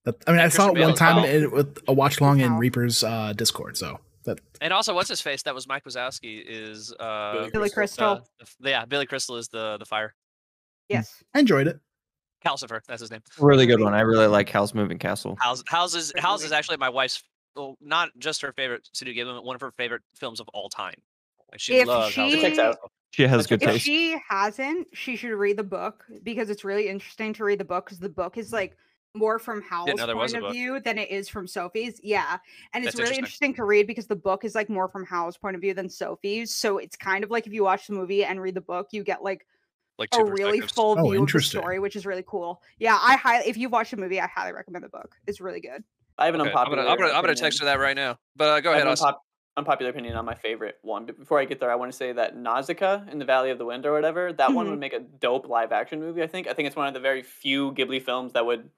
That, I mean, I saw Christian it one time Hal. in, with a watch long in Reaper's uh, Discord. So that And also, what's his face? That was Mike Wazowski. Is uh, Billy Billy Crystal. Crystal. uh, the- yeah, Billy Crystal is the the fire. Yes. I enjoyed it. Calcifer, that's his name. Really good one. I really like Howl's Moving Castle. House House is House is actually my wife's. Well, not just her favorite Studio Ghibli, but one of her favorite films of all time. Like she If loves she- of Checks out. She has good If taste. she hasn't, she should read the book because it's really interesting to read the book because the book is like more from Howl's know there was point of book. view than it is from Sophie's. Yeah. And it's That's really interesting. interesting to read because the book is like more from Howl's point of view than Sophie's. So it's kind of like if you watch the movie and read the book, you get like Like a really full Oh, view of the story, which is really cool. Yeah, I highly if you watch the movie, I highly recommend the book. It's really good. I have an Okay, I'm unpopular. gonna I'm gonna, I'm gonna text her that right now. But uh, go I ahead, have Austin. unpop- unpopular opinion on my favorite one. But before I get there, I want to say that Nausicaa in the Valley of the Wind or whatever, that one Mhm. would make a dope live action movie. I think. I think it's one of the very few Ghibli films that would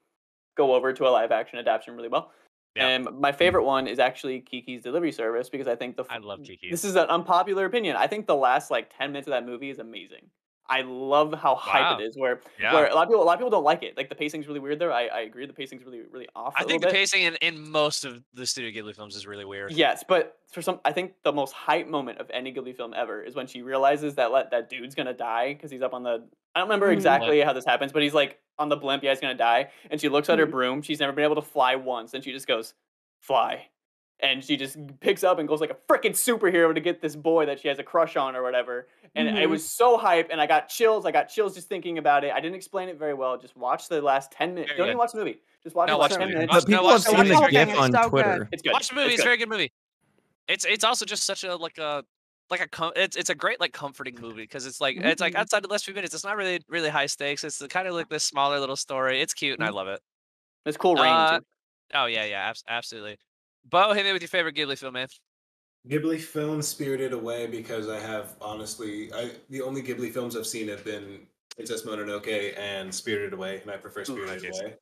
go over to a live action adaptation really well. Yeah. And my favorite one is actually Kiki's Delivery Service because I think the I f- love Kiki. This is an unpopular opinion. I think the last like ten minutes of that movie is amazing. I love how hype Wow. it is. Where Yeah. where a lot of people a lot of people don't like it. Like the pacing's really weird there. I, I agree. The pacing's really really off. I think the bit. pacing in, in most of the Studio Ghibli films is really weird. Yes, but for some, I think the most hype moment of any Ghibli film ever is when she realizes that let that dude's gonna die because he's up on the. I don't remember Mhm. exactly how this happens, but he's like on the blimp. Yeah, he's gonna die, and she looks at her Mhm. broom. She's never been able to fly once, and she just goes, "Fly," and she just picks up and goes like a freaking superhero to get this boy that she has a crush on or whatever. And it Mhm. was so hype, and I got chills. I got chills just thinking about it. I didn't explain it very well. Just watch the last ten minutes. Very Don't good. even watch the movie. Just watch No, the watch last the ten movie. minutes. But people no, have seen the the whole thing, GIF it's on so good. Twitter. It's good. Watch the movie. It's It's, a very good movie. It's it's also just such a like a like a com- it's it's a great like comforting movie because it's like it's like Mhm. outside the last few minutes. It's not really really high stakes. It's kind of like this smaller little story. It's cute and I Mhm. love it. It's cool rain Uh, too. Oh yeah yeah abs- absolutely. Bo, hit me with your favorite Ghibli film, man. Ghibli film Spirited Away because I have honestly, I the only Ghibli films I've seen have been Princess Mononoke and Spirited Away, and I prefer Spirited Mononoke's- Away.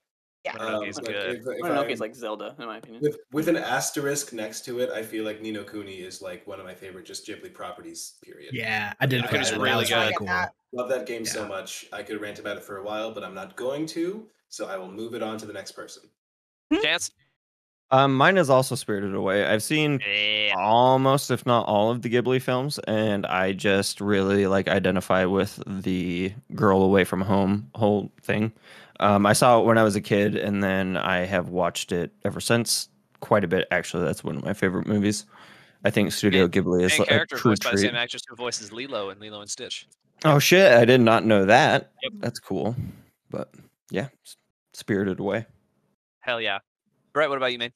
Yeah. Mononoke's um, but good. if- if Mononoke I- like Zelda, in my opinion. with with an asterisk next to it, I feel like Ni no Kuni is like one of my favorite just Ghibli properties. Period. Yeah, I did. Yeah, agree. it's really was good. really cool. that. Love that game so much. I could rant about it for a while, but I'm not going to. So I will move it on to the next person. Chance. Um, mine is also Spirited Away. I've seen Yeah. almost, if not all, of the Ghibli films, and I just really like identify with the girl away from home whole thing. Um, I saw it when I was a kid, and then I have watched it ever since. Quite a bit, actually. That's one of my favorite movies. I think Studio Ghibli is like a character true voiced by the treat. same actress who voices Lilo in Lilo and Stitch. Oh shit! I did not know that. Yep. That's cool. But yeah, Spirited Away. Hell yeah. Brett, what about you, man?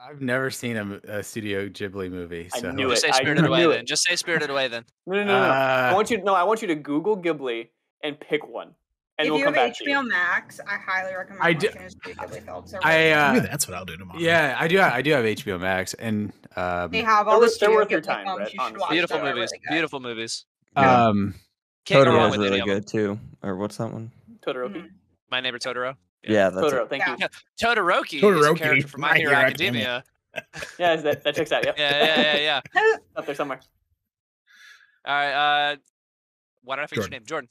I've never seen a Studio Ghibli movie. I So knew Just it. say Spirited Away knew then. Just say Spirited Away then. No, no, no, no. I Uh, want you. No, I want you to Google Ghibli and pick one, and if we'll you come have back HBO you. Max, I highly recommend I do- watching a Studio Ghibli film. They're I uh, Maybe that's what I'll do tomorrow. yeah, I do. I do have HBO Max, and um, They have all the worth- they're Studio worth your Ghibli time, films. Brett, You should honestly. watch Beautiful movies. really. Beautiful movies. Yeah. um, Can't Totoro is really good too. Or what's that one? Totoroki. Mhm. My neighbor Totoro. Yeah, that's Totoro. it. Thank Yeah. you. Todoroki, is a character from My My Hero Hero Academia. Yeah, that, that checks out. Yep. Yeah, yeah, yeah, yeah. Up there somewhere. All right. Uh, Why did I forget your name, Jordan?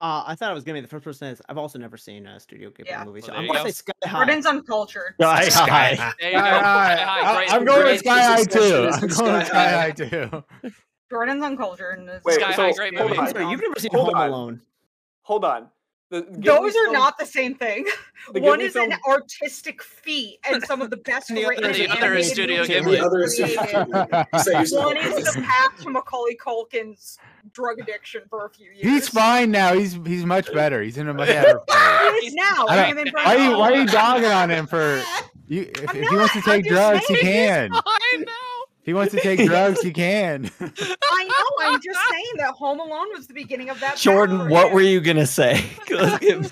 Uh, I thought I was gonna be the first person. To, I've also never seen a Studio Ghibli Yeah. movie, so Well, I'm gonna you say Sky High. Jordan's uncultured. Sky Sky High. High. There you go. Sky High. I- great- I'm going with Sky High too. I'm going with Sky Sky High. High too. Jordan's uncultured. Wait, Sky so, High, great movie. on. Sorry, you've never seen Hold Home on. Alone. Hold on. The Those are film- not the same thing. the One Ghibli is an artistic feat and some of the best The other written is The other is Studio movies Ghibli. The other is created. You say yourself. One is the path to Macaulay Culkin's drug addiction for a few years. He's fine now. He's he's much better. He's in a much better place. Now. I him Why are you why are you dogging on him for? You, if, if he wants to not, I'm take drugs, he saying can. Fine now. If he wants to take drugs, he can. I know. I'm just saying that Home Alone was the beginning of that. Jordan, for what were you gonna say? I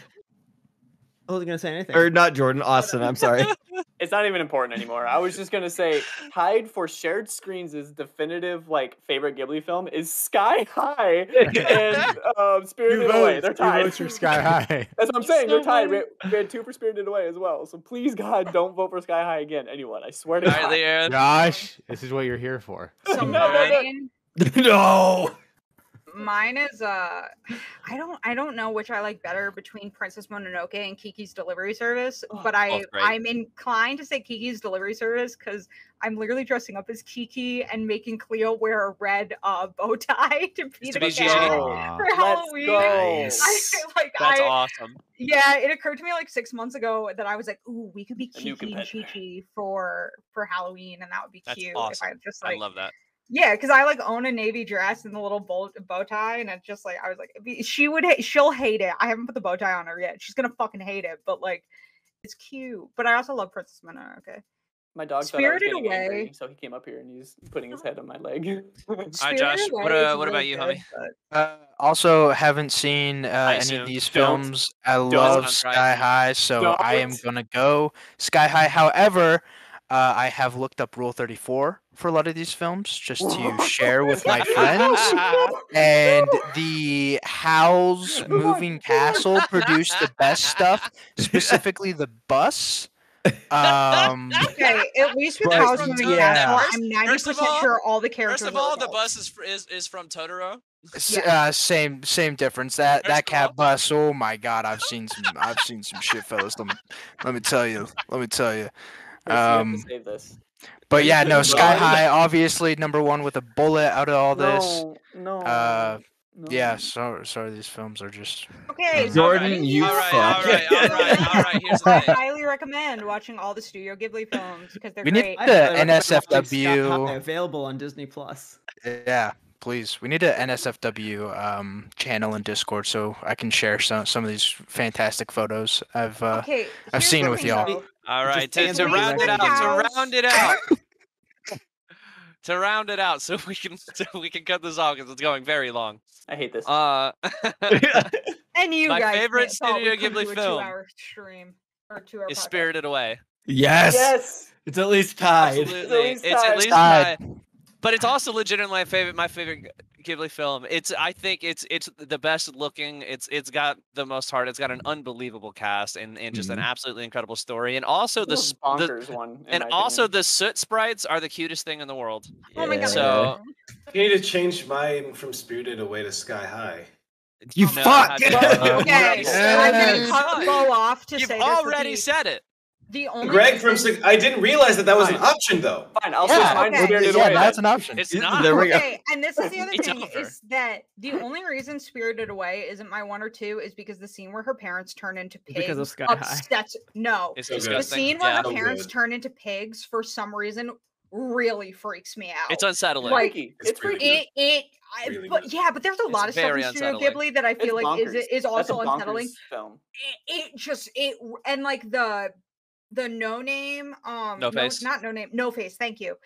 wasn't gonna say anything. or not Jordan, Austin. I'm sorry. It's not even important anymore. I was just gonna say, tied for shared screens' is definitive like favorite Ghibli film is Sky High and um, Spirited Away. They're Two tied. votes for Sky High. That's what I'm saying. They're tied. We had, we had two for Spirited Away as well. So please, God, don't vote for Sky High again. Anyone? I swear to All God. right, Josh, this is what you're here for. So No, no, no. no. Mine is uh, I don't I don't know which I like better between Princess Mononoke and Kiki's Delivery Service, but I. I'm inclined to say Kiki's Delivery Service because I'm literally dressing up as Kiki and making Cleo wear a red uh bow tie to be the cat. Aw. for Halloween. go. I like That's I awesome. yeah, it occurred to me like six months ago that I was like, "Ooh, we could be Kiki and. Chi Chi for for Halloween, and that would be That's cute." awesome. If I just like, I love that. Yeah, because I like own a navy dress and the little bow, bow tie, and it's just like I was like, she would, ha- she'll hate it. I haven't put the bow tie on her yet. She's gonna fucking hate it, but like, it's cute. But I also love Princess Mononoke. Okay, My dog Spirited thought I was getting angry, Away. so he came up here and he's putting his head on my leg. All right, Spirited Josh. What, uh, what about really you, good, homie? but- Uh, also, haven't seen uh, any assume. of these Don't. films. I love Sounds right. Sky High, so I am gonna go Sky High. However, uh, I have looked up Rule 34 for a lot of these films just to share with my friends. And the Howl's Moving Castle produced the best stuff, specifically the bus. Um, Okay, at least with But, House from Moving Totoro. Castle, First- I'm ninety first of percent all- sure all the characters. First of are all, the bus is, is is from Totoro. S- uh, same same difference. That First that of cat bus. Oh my god, I've seen some I've seen some shit, fellas. Let me, let me tell you. Let me tell you. Chris, have to Um, save this. But yeah, no, Right. Sky High obviously number one with a bullet out of all this. No, no. Uh, no. Yeah, so sorry, these films are just. Okay, Jordan, anything you all else? fuck. right, all right, all right. Here's I the thing. highly recommend watching all the Studio Ghibli films because they're We need great. I the highly recommend watching Sky NSFW. Available on Disney Plus. Yeah, please. We need a NSFW um, channel in Discord so I can share some some of these fantastic photos. I've uh, okay, I've seen the with thing, y'all. though. All Just right, to, to round it out, to round it out, to round it out, so we can so we can cut this off because it's going very long. I hate this. Uh, And you My guys favorite thought we Studio couldn't Ghibli film two-hour stream or two-hour is podcast. Spirited Away. Yes. yes. It's at least tied. Absolutely, least it's at least Tied. tied. But it's also legitimately my favorite, my favorite Ghibli film. It's, I think it's it's the best looking. It's it's got the most heart. It's got an unbelievable cast and, and just an absolutely incredible story. And also the, Most the one. and also opinion. the soot sprites are the cutest thing in the world. Oh my god! So- You need to change mine from Spirited Away to Sky High. You No, fuck! I haven't- Uh, Okay, Yeah. I'm gonna Yeah. cut Bo off to You've say this. that already the, said it. The only Greg from reason- I didn't realize that that was an option though. Fine, I'll Yeah, switch mine to okay. Yeah, Away. that's an option. It's not. there we go. Okay, and this is the other thing over. is that the only reason Spirited Away isn't my one or two is because the scene where her parents turn into pigs Because of Sky High. No, It's So the scene where yeah. her parents good. turn into pigs for some reason really freaks me out. It's unsettling. Like, Freaky. It's It's freaky. it it. I, Really but good. yeah, but there's a It's lot of stuff very in Studio. Ghibli that I It's feel like is bonkers. is That's also unsettling. film. It, it just it and like the the no name um No Face. not no name no face thank you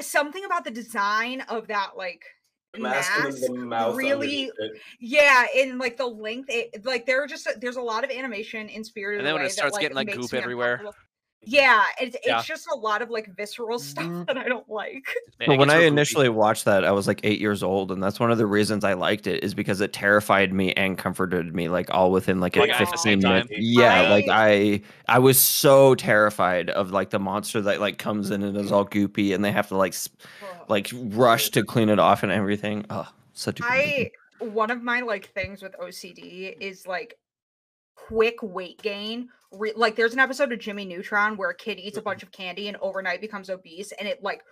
something about the design of that like mask and the mouth really yeah in like the length it like there are just there's a lot of animation in Spirited And then when it starts that, getting, like, goop everywhere. Uncomfortable. yeah it's, it's just a lot of like visceral stuff mm-hmm. that i don't like It But when gets I real goofy. initially watched that, I was like eight years old, and that's one of the reasons I liked it is because it terrified me and comforted me, like all within like oh a Like, at the same 15 minute. time? Yeah, like I- I I was so terrified of like the monster that like comes in and is all goopy, and they have to like s- Ugh. like rush to clean it off and everything. Oh, such a good movie. I one of my like things with OCD is like quick weight gain. Re- like there's an episode of Jimmy Neutron where a kid eats a mm-hmm. bunch of candy and overnight becomes obese, and it like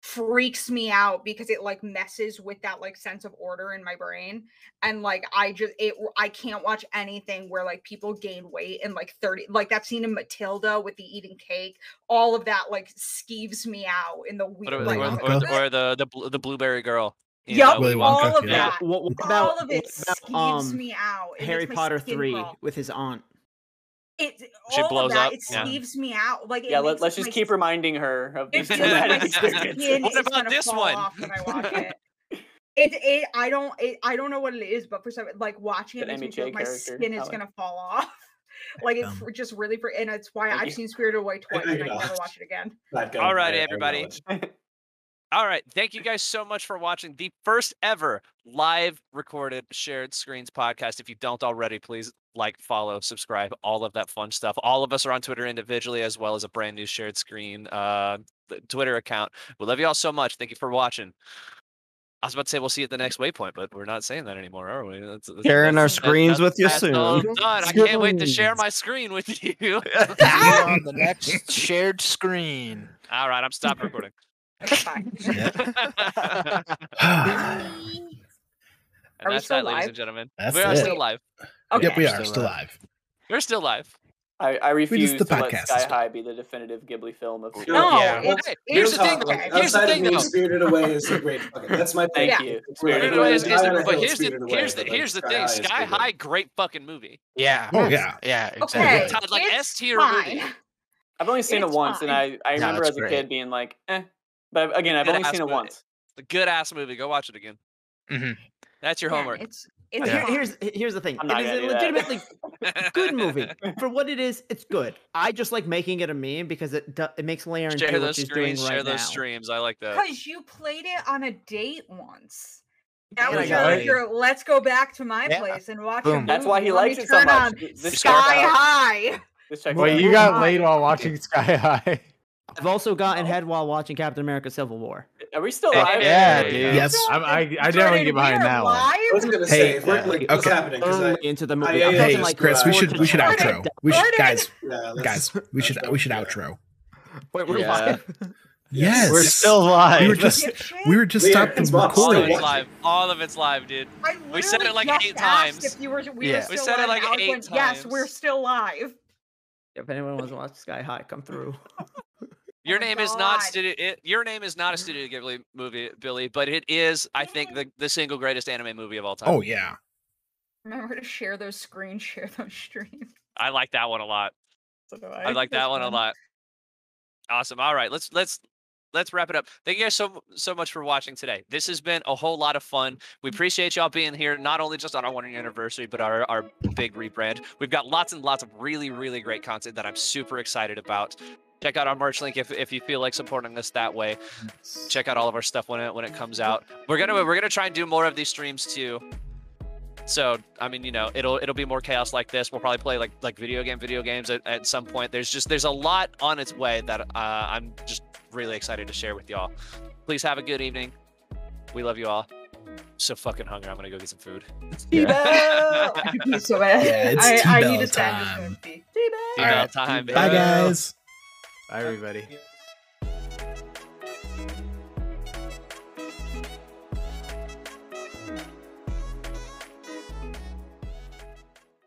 freaks me out because it like messes with that like sense of order in my brain and like i just it i can't watch anything where like people gain weight and like 30 like that scene in matilda with the eating cake all of that like skeeves me out in the What weird about- like or, or, or the the the blueberry girl. In, Yup, uh, Willy all of yeah. that What, what about, all of it what about, skeeves um, me out It Harry Potter three crawl. with his aunt? it She all blows of that, up, it yeah. skeeves me out like it Yeah, let, let's my just keep reminding her of it the feels like my cinematic skin experience. What is about this one? off when I it. It, it I don't it, I don't know what it is, but for some like watching it makes me feel my skin is gonna fall off. like it's Um, just really for and it's why I've you. seen Spirited Away twice I and I can never watch it again. Not gonna- Alrighty, I- I everybody. Acknowledge. All right. Thank you guys so much for watching the first ever live recorded shared screens podcast. If you don't already, please like, follow, subscribe, all of that fun stuff. All of us are on Twitter individually as well as a brand new shared screen uh, Twitter account. We love you all so much. Thank you for watching. I was about to say we'll see you at the next waypoint, but we're not saying that anymore, are we? That's, that's- Sharing our that's- that- screens that's- with you that's all soon. done. I can't wait to share my screen with you on the next shared screen. all right, I'm stopping recording. Bye. And Are that's still that, ladies and gentlemen. That's we are it. still live. Okay. Yep, we are Still still live. live. We're still live. I, I refuse the to let Sky is High be the definitive Ghibli film of. No, Yeah. it's, Hey, it's here's the thing, though. Like, Here's the thing, of me, though. Spirited Away is a great. Okay, that's my. Thank Yeah. you. Spirited Spirited Away Away is is, high is on the, but here's the Away, here's the like, here's the thing. High Sky. High, great fucking movie. Yeah. Oh yeah. Yeah. Okay, Exactly. Todd, like it's S tier movie. fine. I've only seen it It's once, and I. I remember it's as a great. kid being like, eh. But again, I've Good only seen it movie. once. A good ass movie. Go watch it again. Mhm. That's your Yeah, homework. It's it's Here- here's here's the thing. I'm It not is gonna a legitimately good movie for what it is. It's good. I just like making it a meme because it do, it makes Laren share do what those she's doing screens. right share those now. streams. I like that. Because you played it on a date once. That was your, got your let's go back to my Yeah. place and watch Boom. a That's why he. Let likes it so much. on Th- This Sky checks. High. This checks Wait, you got Hi. laid while watching Sky High. I've also gotten head while watching Captain America: Civil War. Are we still Hey, live? Yeah, Hey, dude. Yes. I'm- I- I definitely get behind that one. I was gonna Hey, say, if we're, like, what's okay. happening? 'Cause I, into the movie. I- I'm hey, talking like Chris, we uh, should we should five. outro. We should guys yeah, guys we should let's we should outro. Wait, we're Yeah. live. Yes. We're still live. We were just we were just Leah, stopped it's All of recording. it's live. All of it's live, dude. We said it like eight times. If you were, we Yeah. We said it like eight went, Yes, we're still live. if anyone wants to watch Sky High, come through. Your Oh, name is not studio. It, your name is not a mm-hmm. Studio Ghibli movie, Billy, but it is, I think, the the single greatest anime movie of all time. Oh yeah. Remember to share those screens, share those streams. I like that one a lot. So do I like that That's one a lot. Awesome. All right, let's let's let's wrap it up. Thank you guys so so much for watching today. This has been a whole lot of fun. We mm-hmm. appreciate y'all being here, not only just on our one year anniversary, but our our big rebrand. We've got lots and lots of really really great content that I'm super excited about. Check out our merch link if, if you feel like supporting us that way. Check out all of our stuff when it when it comes out. We're gonna we're gonna try and do more of these streams too. So I mean, you know, it'll it'll be more chaos like this. We'll probably play like like video game video games at, at some point. There's just there's a lot on its way that uh, I'm just really excited to share with y'all. Please have a good evening. We love you all. So fucking hungry. I'm gonna go get some food. I could pee bad. Yeah, it's I, I need T-Bell to stand just time. to pee. All right. time, Bye guys. Bye, everybody.